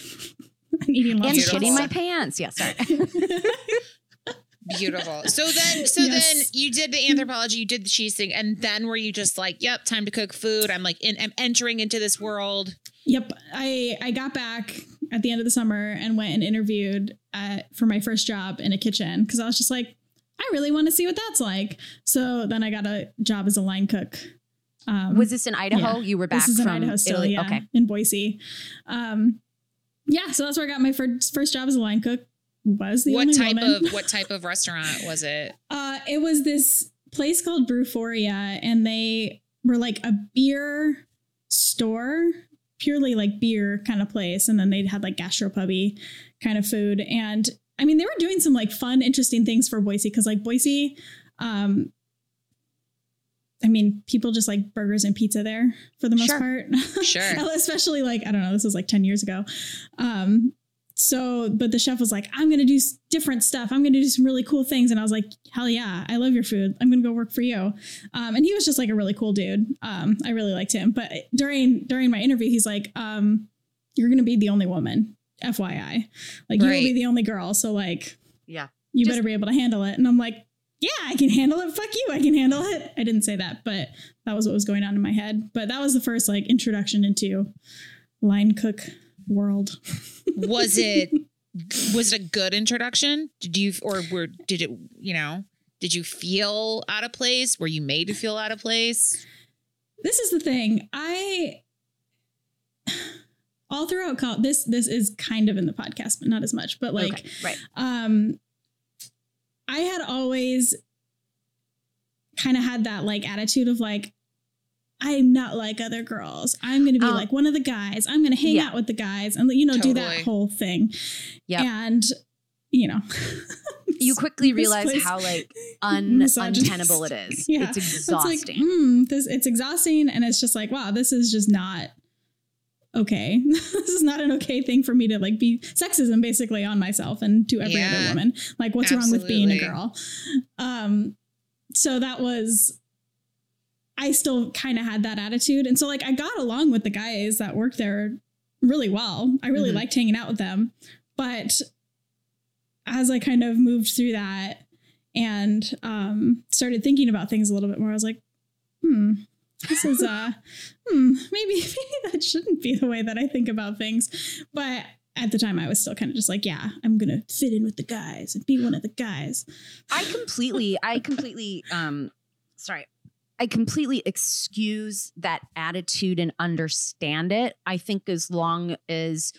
and eating And Beautiful. shitting my pants. Yeah, sorry. Beautiful. So then, so Yes. then you did the anthropology, you did the cheese thing, and then were you just like, "Yep, time to cook food"? I'm like, in, I'm entering into this world. Yep, I I got back at the end of the summer and went and interviewed uh, for my first job in a kitchen because I was just like, I really want to see what that's like. So then I got a job as a line cook. Um, Was this in Idaho? yeah. You were back This is in from Idaho still, Italy. yeah, Okay. in Boise. Um, yeah, so that's where I got my first first job as a line cook. Was the what only type woman. of what type of restaurant was it? Uh, it was this place called Brewforia, and they were like a beer store, purely like beer kind of place. And then they had like gastropubby kind of food. And I mean, they were doing some like fun, interesting things for Boise because like Boise, um, I mean, people just like burgers and pizza there for the most Sure. part. Sure. Especially like, I don't know, this was like 10 years ago. Um, so, but the chef was like, I'm going to do different stuff. I'm going to do some really cool things. And I was like, hell yeah, I love your food. I'm going to go work for you. Um, and he was just like a really cool dude. Um, I really liked him. But during, during my interview, he's like, um, you're going to be the only woman, FYI. Like, you will be the only girl. So, like, Yeah. you Just- better be able to handle it. And I'm like, yeah, I can handle it. Fuck you. I can handle it. I didn't say that, but that was what was going on in my head. But that was the first like introduction into line cook world. Was it was it a good introduction? Did you or were did it you know? Did you feel out of place? Were you made to feel out of place? this is the thing. I all throughout college, this this is kind of in the podcast, but not as much. But like okay. Right. um I had always kind of had that like attitude of like I'm not like other girls. I'm going to be Um, like one of the guys. I'm going to hang yeah. out with the guys and you know do that whole thing. Yeah. And you know, You quickly realize place- how like un- untenable it is. Yeah. It's It's exhausting. like, mm, this it's exhausting, and it's just like, wow, this is just not okay. this is not an okay thing for me to like be sexism basically on myself and to every other woman. Like, what's wrong with being a girl? Um, so that was. I still kind of had that attitude, and so like I got along with the guys that worked there really well. I really Mhm. liked hanging out with them, but as I kind of moved through that and um, started thinking about things a little bit more, I was like, hmm, this is uh, hmm, maybe maybe that shouldn't be the way that I think about things. But at the time, I was still kind of just like, yeah, I'm gonna fit in with the guys and be one of the guys. I completely, I completely, um, sorry, I completely excuse that attitude and understand it. I think as long as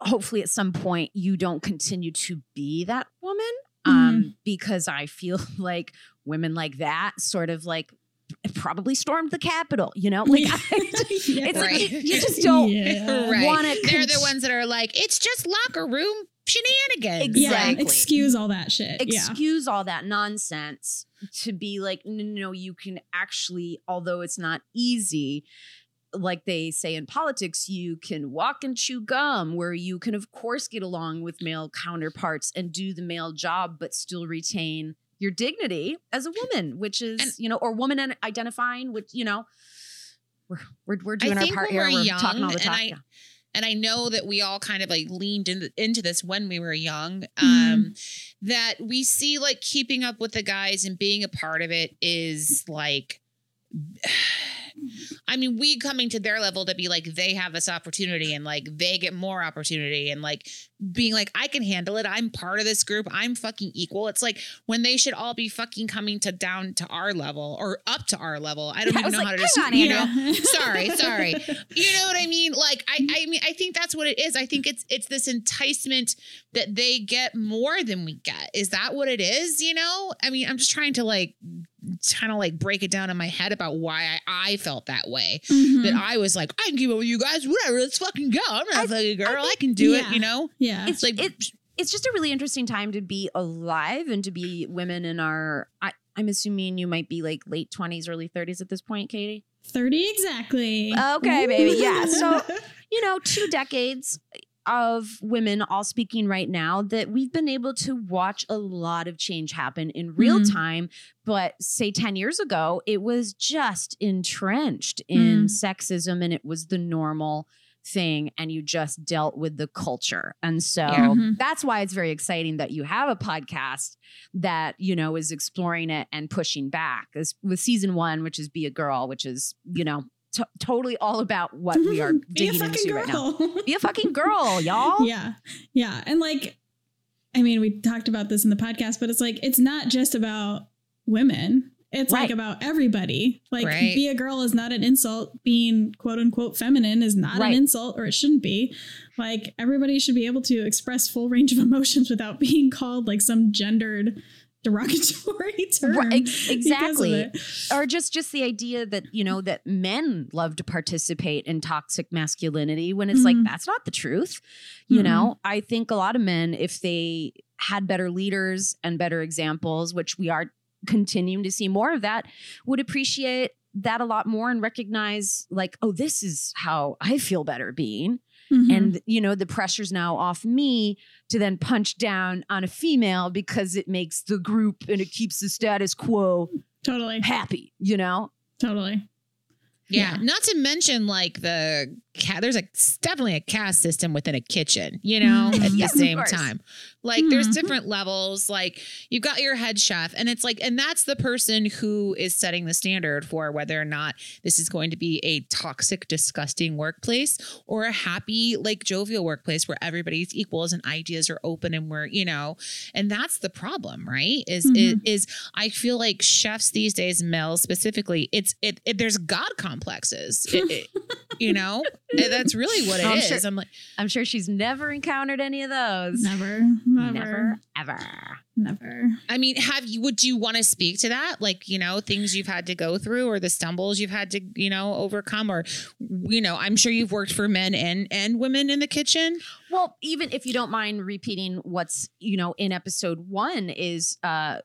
hopefully at some point you don't continue to be that woman, um, because I feel like women like that sort of like probably stormed the Capitol, you know, like Yeah. it's Yeah. like Right. you, you just don't Yeah. Right. want to. They're the ones that are like, it's just locker room shenanigans. Yeah, Exactly. excuse all that shit. yeah. excuse all that nonsense to be like no, no no you can actually although it's not easy like they say in politics you can walk and chew gum where you can of course get along with male counterparts and do the male job but still retain your dignity as a woman which is And- you know or woman identifying which you know we're we're, we're doing our part here we're young, talking all the and time I- yeah. and I know that we all kind of like leaned into, into this when we were young. Um, that we see like keeping up with the guys and being a part of it is like. I mean, we coming to their level to be like they have this opportunity and like they get more opportunity and like being like I can handle it. I'm part of this group. I'm fucking equal. It's like when they should all be fucking coming to down to our level or up to our level. I don't I even was know like, how to just you know sorry, sorry. You know what I mean? Like I I mean I think that's what it is. I think it's it's this enticement that they get more than we get. Is that what it is? You know? I mean, I'm just trying to like kind of like break it down in my head about why I, I felt that way. Mhm. That I was like, I can keep up with you guys, whatever. Let's fucking go. I'm not a fucking girl. I, can do yeah. it. You know. yeah. It's like- it, it's just a really interesting time to be alive and to be women in our I, i'm assuming you might be like late 20s early 30s at this point katie 30 exactly. Okay, baby. Yeah. So- you know two decades of women all speaking right now that we've been able to watch a lot of change happen in real Mhm. time but say 10 years ago it was just entrenched in Mm. sexism and it was the normal thing and you just dealt with the culture and so. Mhm. that's why it's very exciting that you have a podcast that you know is exploring it and pushing back as with season one which is be a girl which is you know to- totally all about what we are Be a digging fucking into right now girl. be a fucking girl y'all yeah. Yeah. And like, I mean, we talked about this in the podcast, but it's like, it's not just about women. It's like about everybody. Like, Right. be a girl is not an insult. Being quote unquote feminine is not Right. an insult, or it shouldn't be. Like, everybody should be able to express full range of emotions without being called like some gendered derogatory term. Right, ex- because of exactly or just just the idea that you know that men love to participate in toxic masculinity when it's like Mhm. that's not the truth you Mhm. know i think a lot of men if they had better leaders and better examples which we are continuing to see more of that would appreciate that a lot more and recognize like oh this is how i feel better being Mhm. and you know the pressure's now off me to then punch down on a female because it makes the group and it keeps the status quo totally, happy you know totally. Yeah. Yeah. Not to mention like the cat. There's a definitely a caste system within a kitchen. You know, Mhm. at the Yes, same time, like there's Mhm. different levels. Like you've got your head chef, and it's like, and that's the person who is setting the standard for whether or not this is going to be a toxic, disgusting workplace or a happy, like jovial workplace where everybody's equals and ideas are open and we're, you know, and that's the problem, right? Is Mhm. is, is I feel like chefs these days, males specifically, it's it, it there's God complexes, It- it- you know, that's really what it I'm is. sure- I'm like, i'm sure she's never encountered any of those Never, never, never ever never. I mean, have you? Would you want to speak to that? Like, you know, things you've had to go through, or the stumbles you've had to, you know, overcome, or, you know, I'm sure you've worked for men and and women in the kitchen. well even if you don't mind repeating what's you know in episode one is uh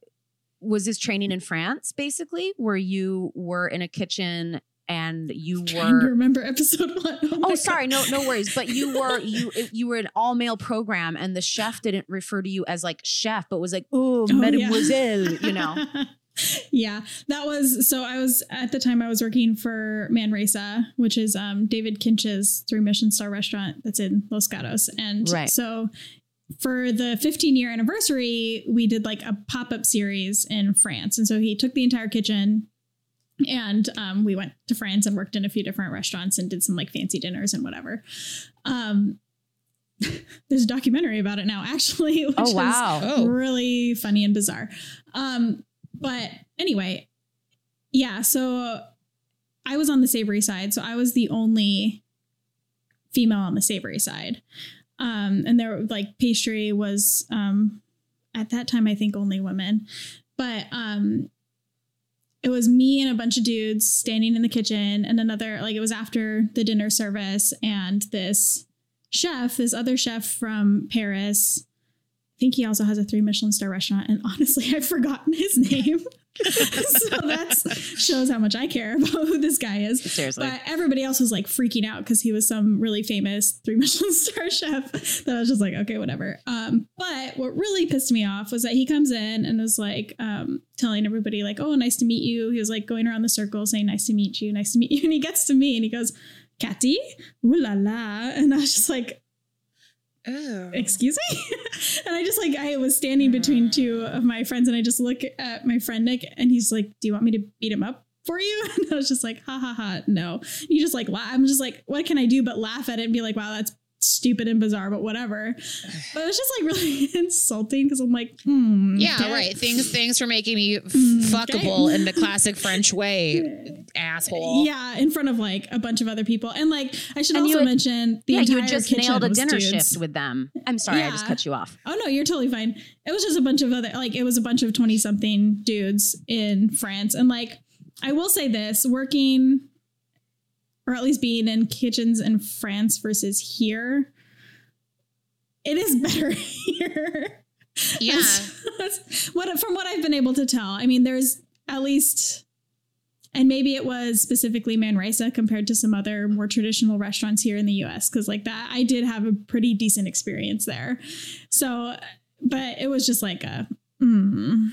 was this training in france basically where you were in a kitchen and you Trying to were remember episode one. Oh, God. sorry, no, no worries. But you were you you were an all male program, and the chef didn't refer to you as like chef, but was like, oh, Oh, yeah. mademoiselle, you know. yeah, that was so. I was at the time I was working for Manresa, which is um, David Kinch's three Michelin star restaurant that's in Los Gatos, and Right. so for the 15 year anniversary, we did like a pop up series in France, and so he took the entire kitchen. And um, we went to France and worked in a few different restaurants and did some like fancy dinners and whatever. Um, there's a documentary about it now, actually. Which Oh is. Oh, really funny and bizarre. Um, but anyway, yeah, so I was on the savory side, so I was the only female on the savory side. Um, and there like pastry was um at that time I think only women. But um it was me and a bunch of dudes standing in the kitchen and another like it was after the dinner service and this chef, this other chef from Paris I think he also has a three Michelin star restaurant, and honestly, I've forgotten his name. so that shows how much I care about who this guy is. Seriously. But everybody else was like freaking out because he was some really famous three Michelin star chef. That I was just like, okay, whatever. Um, but what really pissed me off was that he comes in and was like um, telling everybody like, oh, nice to meet you. He was like going around the circle saying, nice to meet you, nice to meet you. And he gets to me and he goes, Catty, ooh la la. And I was just like, oh. excuse me? And i just like i was standing between two mm. of my friends and i just look at my friend nick and he's like do you want me to beat him up for you? And i was just like ha ha ha no. And you just like laugh i'm just like what can i do but laugh at it and be like wow that's stupid and bizarre but whatever but it's just like really insulting because i'm like hmm, Yeah, okay. right. Things things for making me f- Mm, fuckable okay. in the classic French way, asshole. yeah in front of like a bunch of other people and like i should And also had- mention the yeah, entire you just kitchen nailed a dinner dudes. shift with them. I'm sorry, I just cut you off. Oh no, you're totally fine. It was just a bunch of other like it was a bunch of 20 something dudes in France and like I will say this, working or at least being in kitchens in France versus here, it is better here. Yeah. That's- that's what from what I've been able to tell. I mean, there's at least and maybe it was specifically Manresa compared to some other more traditional restaurants here in the US cuz like that I did have a pretty decent experience there. So but it was just like a mm,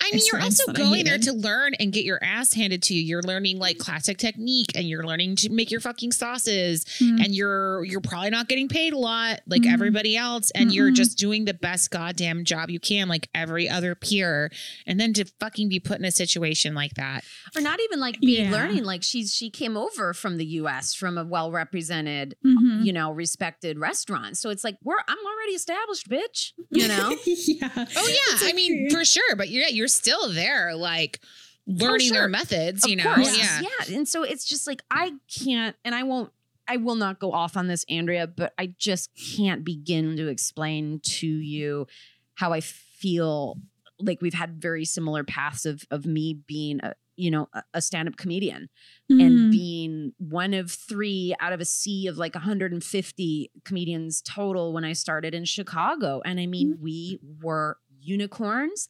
I mean, you're also going there to learn and get your ass handed to you. You're learning like classic technique and you're learning to make your fucking sauces Mm. and you're you're probably not getting paid a lot like Mm. everybody else and you're just doing the best goddamn job you can like every other peer and then to fucking be put in a situation like that. or not even like be Yeah. learning like she's she came over from the US from a well represented Mhm. you know respected restaurant so it's like we're I'm already established bitch you know yeah. Oh yeah, I mean for sure, but you're you're still there like learning their sure. methods, you Of know. course. Yeah. Yeah. And so it's just like I can't and I won't I will not go off on this, Andrea, but I just can't begin to explain to you how I feel like we've had very similar paths of of me being a you know a, a stand-up comedian Mhm. and being one of three out of a sea of like 150 comedians total when I started in Chicago. And I mean, we were unicorns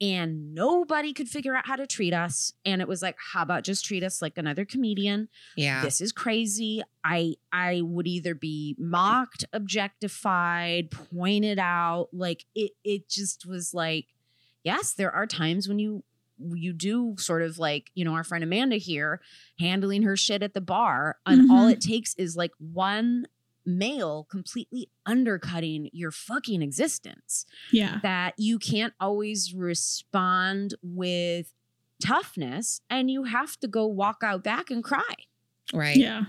and nobody could figure out how to treat us. And it was like, how about just treat us like another comedian? Yeah. This is crazy. I I would either be mocked, objectified, pointed out. Like it it just was like, yes, there are times when you you do sort of like, you know, our friend Amanda here handling her shit at the bar. And all Mhm. it takes is like one male completely undercutting your fucking existence yeah. that you can't always respond with toughness and you have to go walk out back and cry. Right. Yeah.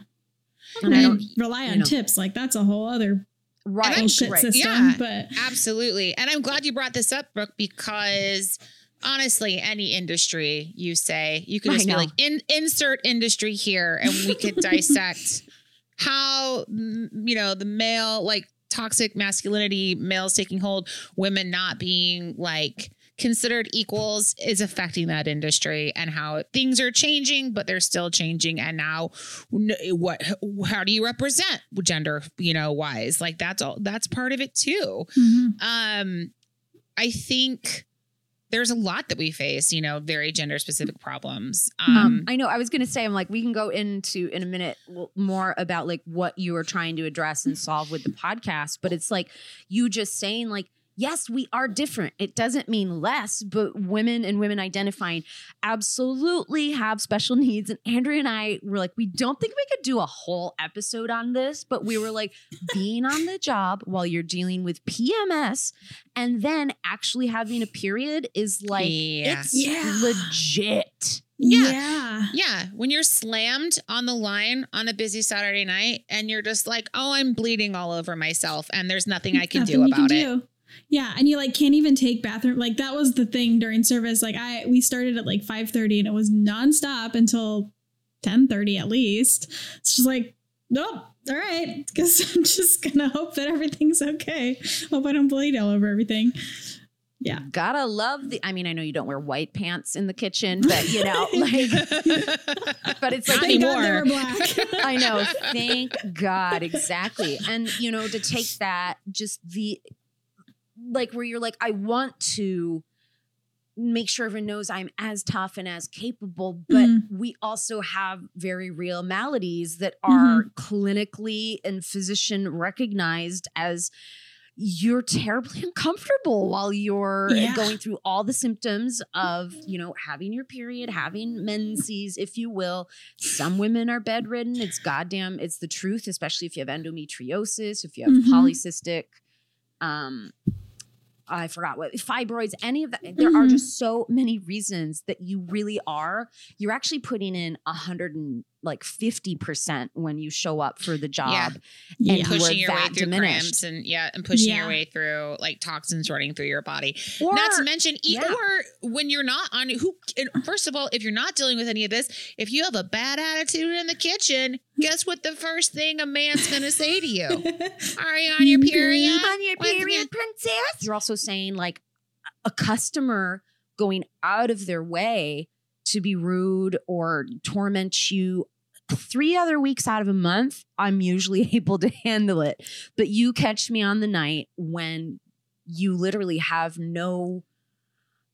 And And I don't rely you on know. tips. Like that's a whole other right, bullshit right. system. Yeah. But Absolutely. And I'm glad you brought this up, Brooke, because honestly, any industry you say, you could I just be like, in, insert industry here, and we could dissect how, mm, you know, the male, like toxic masculinity, males taking hold, women not being like, considered equals is affecting that industry and how things are changing but they're still changing. And now what how do you represent gender you know wise? Like that's all that's part of it too. Mhm. um i think there's a lot that we face you know very gender specific problems um, Um, I know. I was going to say, I'm like, we can go into in a minute more about like what you are trying to address and solve with the podcast. But it's like you just saying, like, yes, we are different. It doesn't mean less, but women and women identifying absolutely have special needs. And Andrea and I were like, we don't think we could do a whole episode on this, but we were like, being on the job while you're dealing with PMS and then actually having a period is like, Yeah. it's Yeah. legit. Yeah. Yeah. yeah when you're slammed on the line on a busy saturday night and you're just like oh i'm bleeding all over myself and there's nothing i can Nothing do about can it do. Yeah, and you like can't even take bathroom. Like that was the thing during service. Like I we started at like five thirty and it was nonstop until ten thirty at least. It's just like nope. All right, because I'm just gonna hope that everything's okay. Hope I don't bleed all over everything. Yeah. Gotta love the. I mean, I know you don't wear white pants in the kitchen, but you know, like, but it's like Thank God they anymore. were black. I know. Thank God. Exactly. And, you know, to take that, just the, like, where you're like, I want to make sure everyone knows I'm as tough and as capable, but Mhm. we also have very real maladies that are clinically and physician recognized as you're terribly uncomfortable while you're Yeah. going through all the symptoms of, you know, having your period, having menses, if you will. Some women are bedridden. It's goddamn, it's the truth, especially if you have endometriosis, if you have Mhm. polycystic, um, I forgot what fibroids, any of that. There are Mhm. just so many reasons that you really are. You're actually putting in a hundred and like fifty percent when you show up for the job. And Yeah. you pushing your way through diminished. cramps and yeah and pushing Yeah. your way through like toxins running through your body Or, not to mention yeah. or when you're not on who and first of all if you're not dealing with any of this if you have a bad attitude in the kitchen guess what the first thing a man's gonna say to you are you on your period on your What's period, princess. You're also saying like a customer going out of their way to be rude or torment you three other weeks out of a month, I'm usually able to handle it. But you catch me on the night when you literally have no,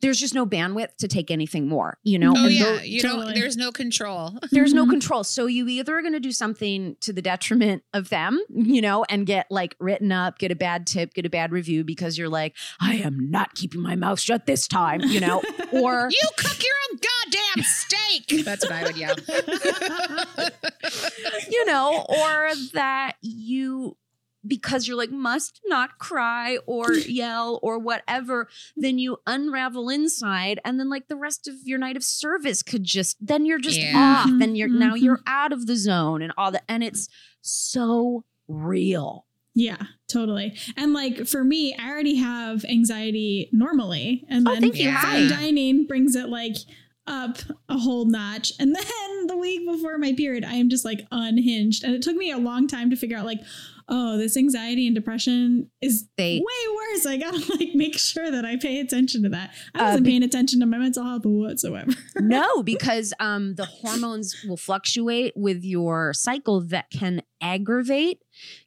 there's just no bandwidth to take anything more, you know? Oh And yeah, you totally. don't. There's no control. there's no control. So you either are going to do something to the detriment of them, you know, and get like written up, get a bad tip, get a bad review because you're like, I am not keeping my mouth shut this time, you know, or You cook your own goddamn steak. That's what I would yell. you know, or that you because you're like must not cry or yell or whatever, then you unravel inside and then like the rest of your night of service could just then you're just Yeah. off and you're now Mhm. you're out of the zone and all that and it's so real. Yeah, totally. And like for me, I already have anxiety normally. And Oh, then thank you. Yeah. fine Hi. dining brings it like up a whole notch. And then the week before my period, I am just like unhinged. And it took me a long time to figure out like, oh, this anxiety and depression is They way worse. I gotta like make sure that I pay attention to that. I Uh, wasn't be- paying attention to my mental health whatsoever. no, because um, the hormones will fluctuate with your cycle that can aggravate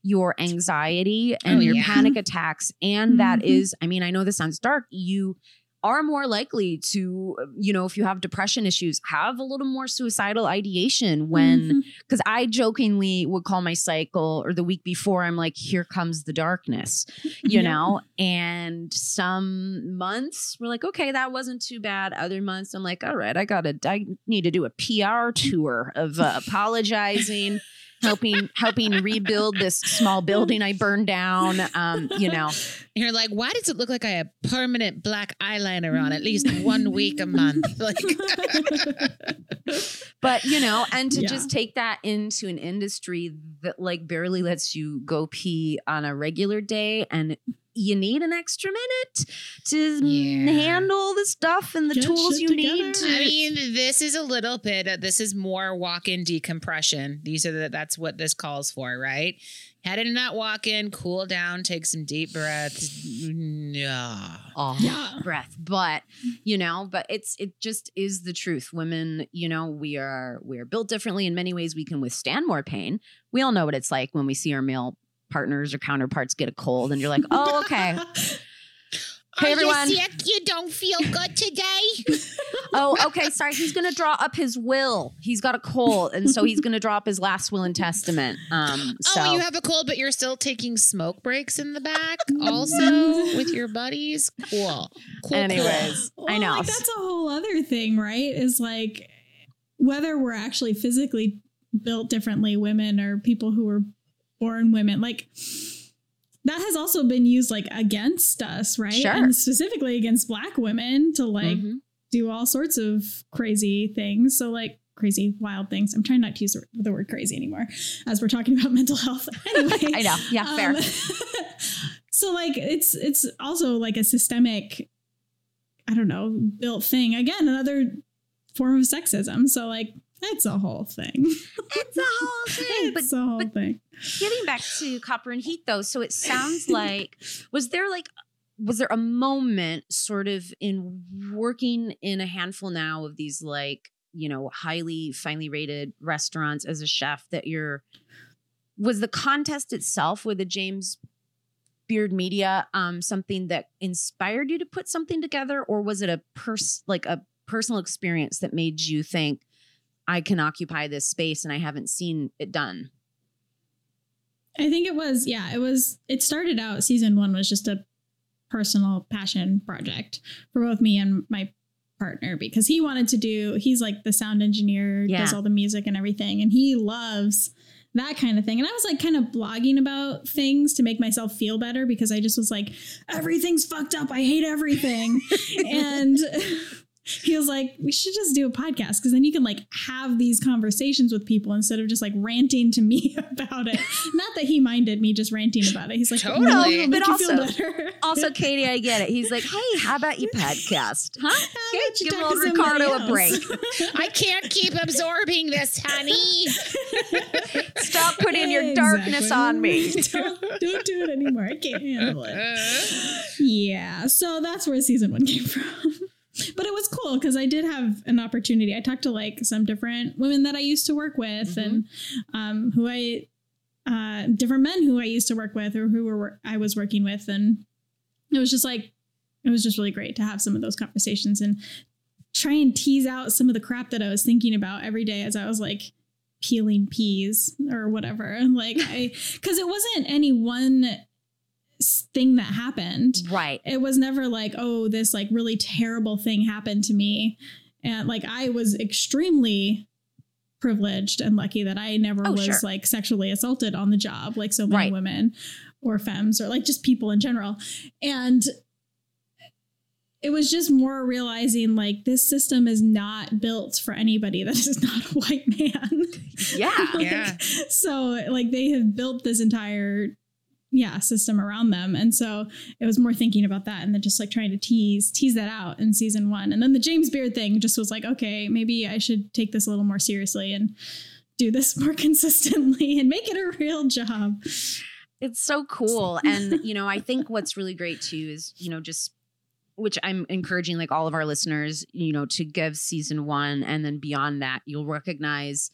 your anxiety and Oh, your yeah. panic attacks. And that Mhm. is, I mean, I know this sounds dark. You are more likely to, you know, if you have depression issues, have a little more suicidal ideation when, because I jokingly would call my cycle or the week before, I'm like, here comes the darkness you Yeah. know? And some months we're like okay that wasn't too bad. Other months i'm like all right i gotta i need to do a pr tour of uh, apologizing helping helping rebuild this small building i burned down um you know You're like, why does it look like I have permanent black eyeliner on at least one week a month? Like, but you know and to Yeah. just take that into an industry that like barely lets you go pee on a regular day and you need an extra minute to Yeah. handle the stuff and the Get tools shit you need together. to I mean, this is a little bit. uh, This is more walk-in decompression. These are the, that's what this calls for, right? Head in that walk-in, cool down, take some deep breaths. Yeah. oh, Yeah. breath but you know but it's it just is the truth women you know we are we are built differently in many ways we can withstand more pain we all know what it's like when we see our male partners or counterparts get a cold and you're like oh okay Hey, everyone. You sick? You don't feel good today? oh okay sorry he's gonna draw up his will he's got a cold and so he's gonna draw up his last will and testament um so Oh, you have a cold, but you're still taking smoke breaks in the back, also with your buddies. Cool. Cool. anyways i Well, know Like, that's a whole other thing, right? Is like whether we're actually physically built differently, women or people who were born women, like that has also been used like against us, right? Sure. And specifically against black women to like Mhm. do all sorts of crazy things. So like crazy, wild things. I'm trying not to use the- the word crazy anymore as we're talking about mental health. Anyway, i know yeah fair um, so like it's it's also like a systemic, I don't know, built thing. Again, another form of sexism. So like it's a whole thing. it's a whole thing but it's a whole thing. getting back to copper and heat though so it sounds like was there like was there a moment sort of in working in a handful now of these like you know highly finely rated restaurants as a chef that you're was the contest itself with the james beard media um something that inspired you to put something together or was it a pers like a personal experience that made you think i can occupy this space and i haven't seen it done I think it was, yeah, it was, it started out, season one was just a personal passion project for both me and my partner because he wanted to do, he's like the sound engineer, Yeah. does all the music and everything, and he loves that kind of thing. And I was like kind of blogging about things to make myself feel better because I just was like, everything's fucked up. I hate everything. and he was like, we should just do a podcast because then you can like have these conversations with people instead of just like ranting to me about it. Not that he minded me just ranting about it. He's like, Totally. no, But make you feel also- Also, Katie, I get it. He's like, hey, how about you podcast? Huh? How Okay, you give old Ricardo somebody a break. I can't keep absorbing this, honey. Stop putting your darkness on me. don't, don't do it anymore. I can't handle it. Uh, Yeah, so that's where season one came from. But it was cool because I did have an opportunity. I talked to like some different women that I used to work with and um, who I, uh, different men who I used to work with or who were I was working with. And it was just like, it was just really great to have some of those conversations and try and tease out some of the crap that I was thinking about every day as I was like peeling peas or whatever. Like I, because it wasn't any one thing that happened. Right. It was never like, oh, this like really terrible thing happened to me. And like I was extremely privileged and lucky that I never Oh, was sure. like sexually assaulted on the job, like so many Right. women or femmes or like just people in general. And it was just more realizing like this system is not built for anybody that is not a white man. Yeah. Like, Yeah. So like they have built this entire yeah system around them. And so it was more thinking about that and then just like trying to tease tease that out in season one. And then the james beard thing just was like okay maybe i should take this a little more seriously and do this more consistently and make it a real job. It's so cool. And, you know, I think what's really great too is, you know, just which I'm encouraging like all of our listeners, you know, to give season one and then beyond that, you'll recognize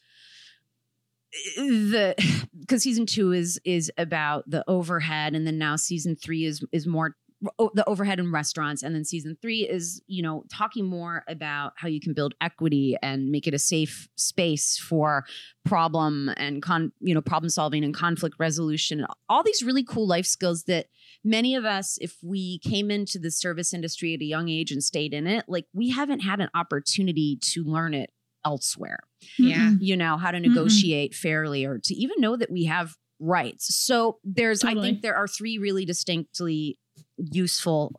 the because season two is is about the overhead and then now season three is is more oh, the overhead in restaurants and then season three is you know talking more about how you can build equity and make it a safe space for problem and con you know problem solving and conflict resolution. All these really cool life skills that many of us if we came into the service industry at a young age and stayed in it like we haven't had an opportunity to learn it elsewhere Yeah. Mm-hmm. you know how to Mm-mm. negotiate fairly or to even know that we have rights so there's i think there are three really distinctly useful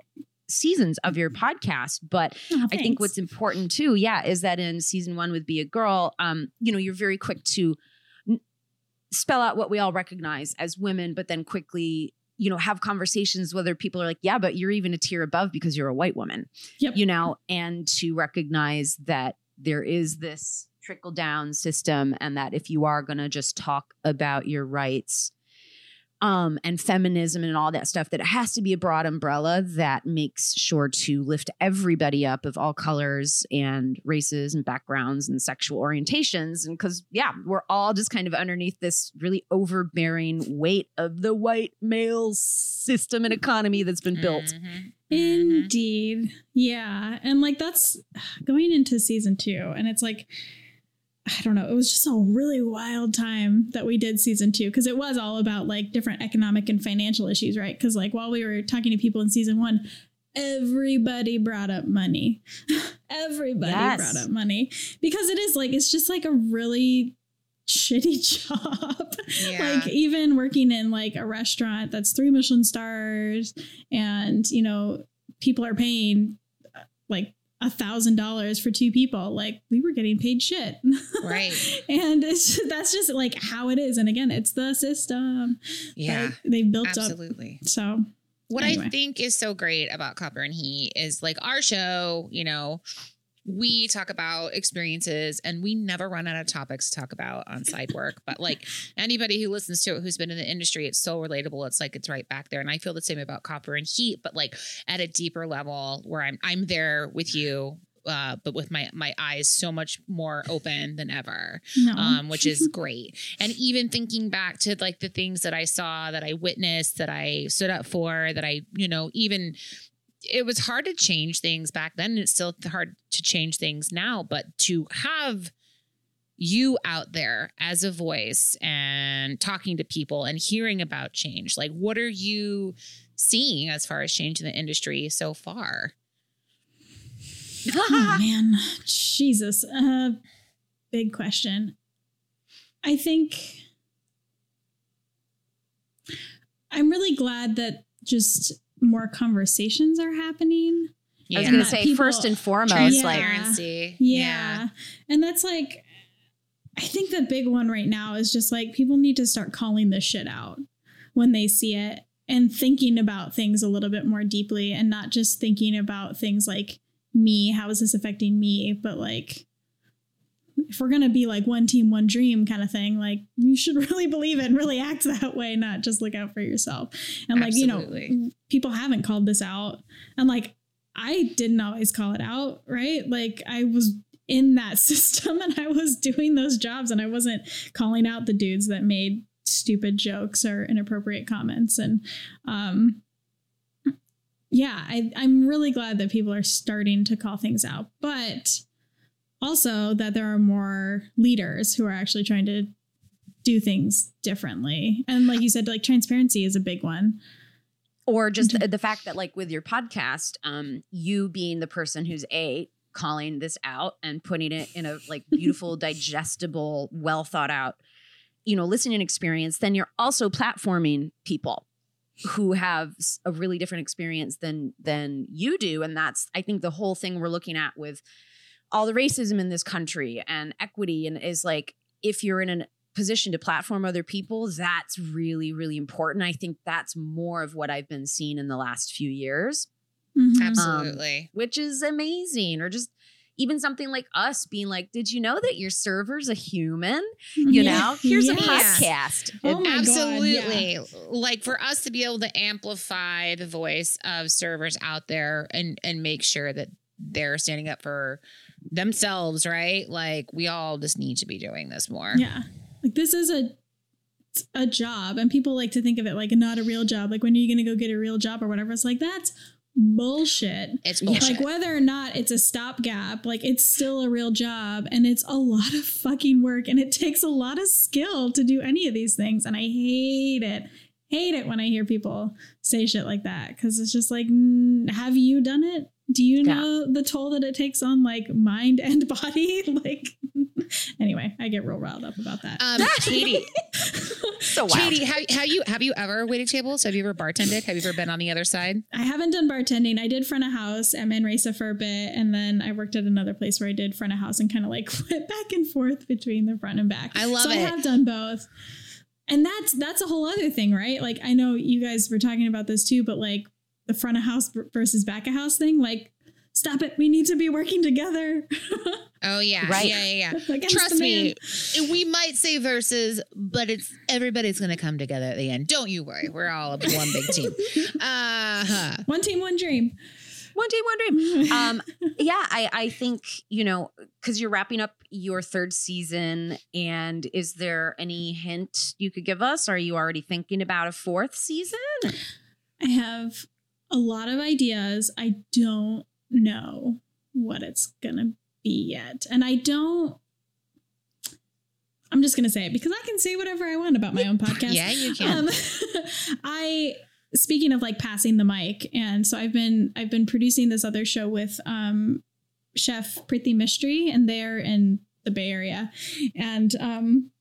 seasons of your mm-hmm. podcast but Oh, I think what's important too, yeah, is that in season one with Be a Girl, um, you know, you're very quick to n- spell out what we all recognize as women, but then quickly, you know, have conversations whether people are like, yeah, but you're even a tier above because you're a white woman, Yep. you know, and to recognize that there is this trickle down system and that if you are going to just talk about your rights, um, and feminism and all that stuff, that it has to be a broad umbrella that makes sure to lift everybody up of all colors and races and backgrounds and sexual orientations. And because, yeah, we're all just kind of underneath this really overbearing weight of the white male system and economy that's been built. Mhm. Indeed. Yeah. And like that's going into season two. And it's like, I don't know, it was just a really wild time that we did season two because it was all about like different economic and financial issues, right? Because like while we were talking to people in season one, everybody brought up money. everybody Yes. brought up money because it is like, it's just like a really shitty job. Yeah. Like even working in like a restaurant that's three Michelin stars and you know people are paying uh, like a thousand dollars for two people like we were getting paid shit Right. and it's that's just like how it is and again it's the system Yeah. they built up. Absolutely. so What Anyway. I think is so great about Copper and Heat is like our show, you know, we talk about experiences and we never run out of topics to talk about on side work. But like anybody who listens to it who's been in the industry, it's so relatable. It's like it's right back there. And I feel the same about Copper and Heat, but like at a deeper level where I'm I'm there with you. Uh, but with my my eyes so much more open than ever no um, which is great. And even thinking back to like the things that I saw, that I witnessed, that I stood up for, that I, you know, even it was hard to change things back then. And it's still hard to change things now, but to have you out there as a voice and talking to people and hearing about change, like what are you seeing as far as change in the industry so far? oh man jesus uh big question i think i'm really glad that just more conversations are happening I was Yeah. going to say, people- first and foremost, Yeah. like, Transparency. Yeah. And that's like, I think the big one right now is just like people need to start calling this shit out when they see it and thinking about things a little bit more deeply and not just thinking about things like me, how is this affecting me, but like, if we're gonna be like one team, one dream kind of thing, like you should really believe it and really act that way, not just look out for yourself. And like, you know, people haven't called this out. And like I didn't always call it out, right? Like I was in that system and I was doing those jobs and I wasn't calling out the dudes that made stupid jokes or inappropriate comments. And um yeah, I, I'm really glad that people are starting to call things out, but also that there are more leaders who are actually trying to do things differently. And like you said, like transparency is a big one. or just the, the fact that like with your podcast um you being the person who's a calling this out and putting it in a like beautiful digestible well thought out you know listening experience then you're also platforming people who have a really different experience than than you do and that's i think the whole thing we're looking at with all the racism in this country and equity and is like if you're in a position to platform other people that's really really important i think that's more of what i've been seeing in the last few years Mhm. Absolutely. which is amazing or just even something like us being like did you know that your server's a human you Yeah. know here's a Yes. podcast Oh my God, Absolutely. Like for us to be able to amplify the voice of servers out there and and make sure that they're standing up for themselves, right? Like we all just need to be doing this more. Yeah. Like this is a a job and people like to think of it like not a real job. Like when are you going to go get a real job or whatever? It's like that's bullshit. It's bullshit. Like whether or not it's a stopgap, like it's still a real job and it's a lot of fucking work and it takes a lot of skill to do any of these things and I hate it. Hate it when I hear people say shit like that cuz it's just like have you done it? Do you Yeah. know the toll that it takes on like mind and body? like anyway, I get real riled up about that. um, Katie, so wild. Katie, have, have you have you ever waited tables? Have you ever bartended? Have you ever been on the other side? I haven't done bartending. I did front of house at Manresa for a bit, and then I worked at another place where I did front of house and kind of like went back and forth between the front and back. I love so it. I have done both, and that's that's a whole other thing, right? Like I know you guys were talking about this too, but like the front of house versus back of house thing, like stop it. We need to be working together. Oh yeah, Right. yeah, yeah, yeah. Trust me, we might say verses, but it's everybody's gonna come together at the end. Don't you worry, we're all one big team. Uh huh. One team, one dream. one team, one dream um yeah i i think you know because you're wrapping up your third season and is there any hint you could give us are you already thinking about a fourth season I have a lot of ideas. I don't know what it's gonna be yet. And I don't I'm just gonna say it because I can say whatever I want about my own podcast. Yeah, you can. Um, I speaking of like passing the mic, and so I've been I've been producing this other show with um chef Preeti Mistry and they're in the Bay Area. And um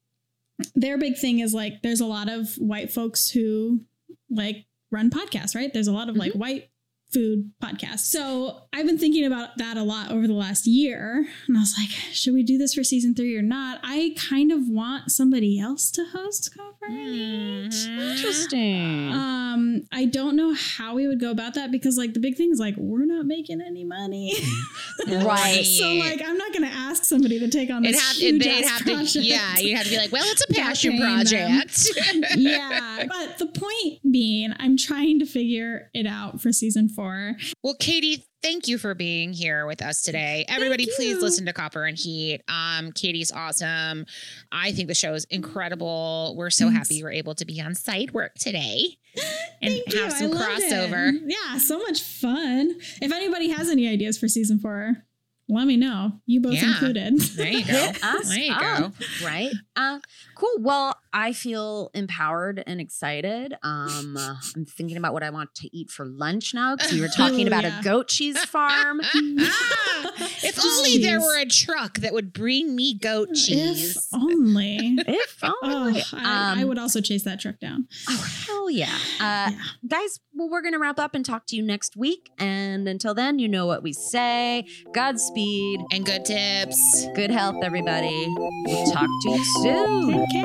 their big thing is like there's a lot of white folks who like run podcasts, right? There's a lot of like mm-hmm. white food podcast. So I've been thinking about that a lot over the last year. And I was like, should we do this for season three or not? I kind of want somebody else to host Cover Mhm. interesting Um, I don't know how we would go about that because like the big thing is like we're not making any money. Right. so like I'm not gonna ask somebody to take on this have, huge they'd have project. to, yeah, you have to be like, well, it's a passion project. yeah. But the point being, I'm trying to figure it out for season four. Well, Katie, thank you for being here with us today. Everybody, please listen to Copper and Heat. Um, Katie's awesome. I think the show is incredible. We're so Thanks. happy you were able to be on Side Work today and Thank you. have I some loved it. crossover. Yeah, so much fun. If anybody has any ideas for season four, let me know. You both Yeah. included. There you go. Hit us There you up, go. right uh cool well i feel empowered and excited um uh, i'm thinking about what i want to eat for lunch now because we were talking Ooh, about yeah. a goat cheese farm if only there were a truck that would bring me goat cheese. If only. if Oh, only I, I Um, would also chase that truck down. Oh, hell yeah. Uh, Yeah. Guys, well, we're going to wrap up and talk to you next week. And until then, you know what we say Godspeed, and good tips. good health, everybody. We'll talk to you soon. Take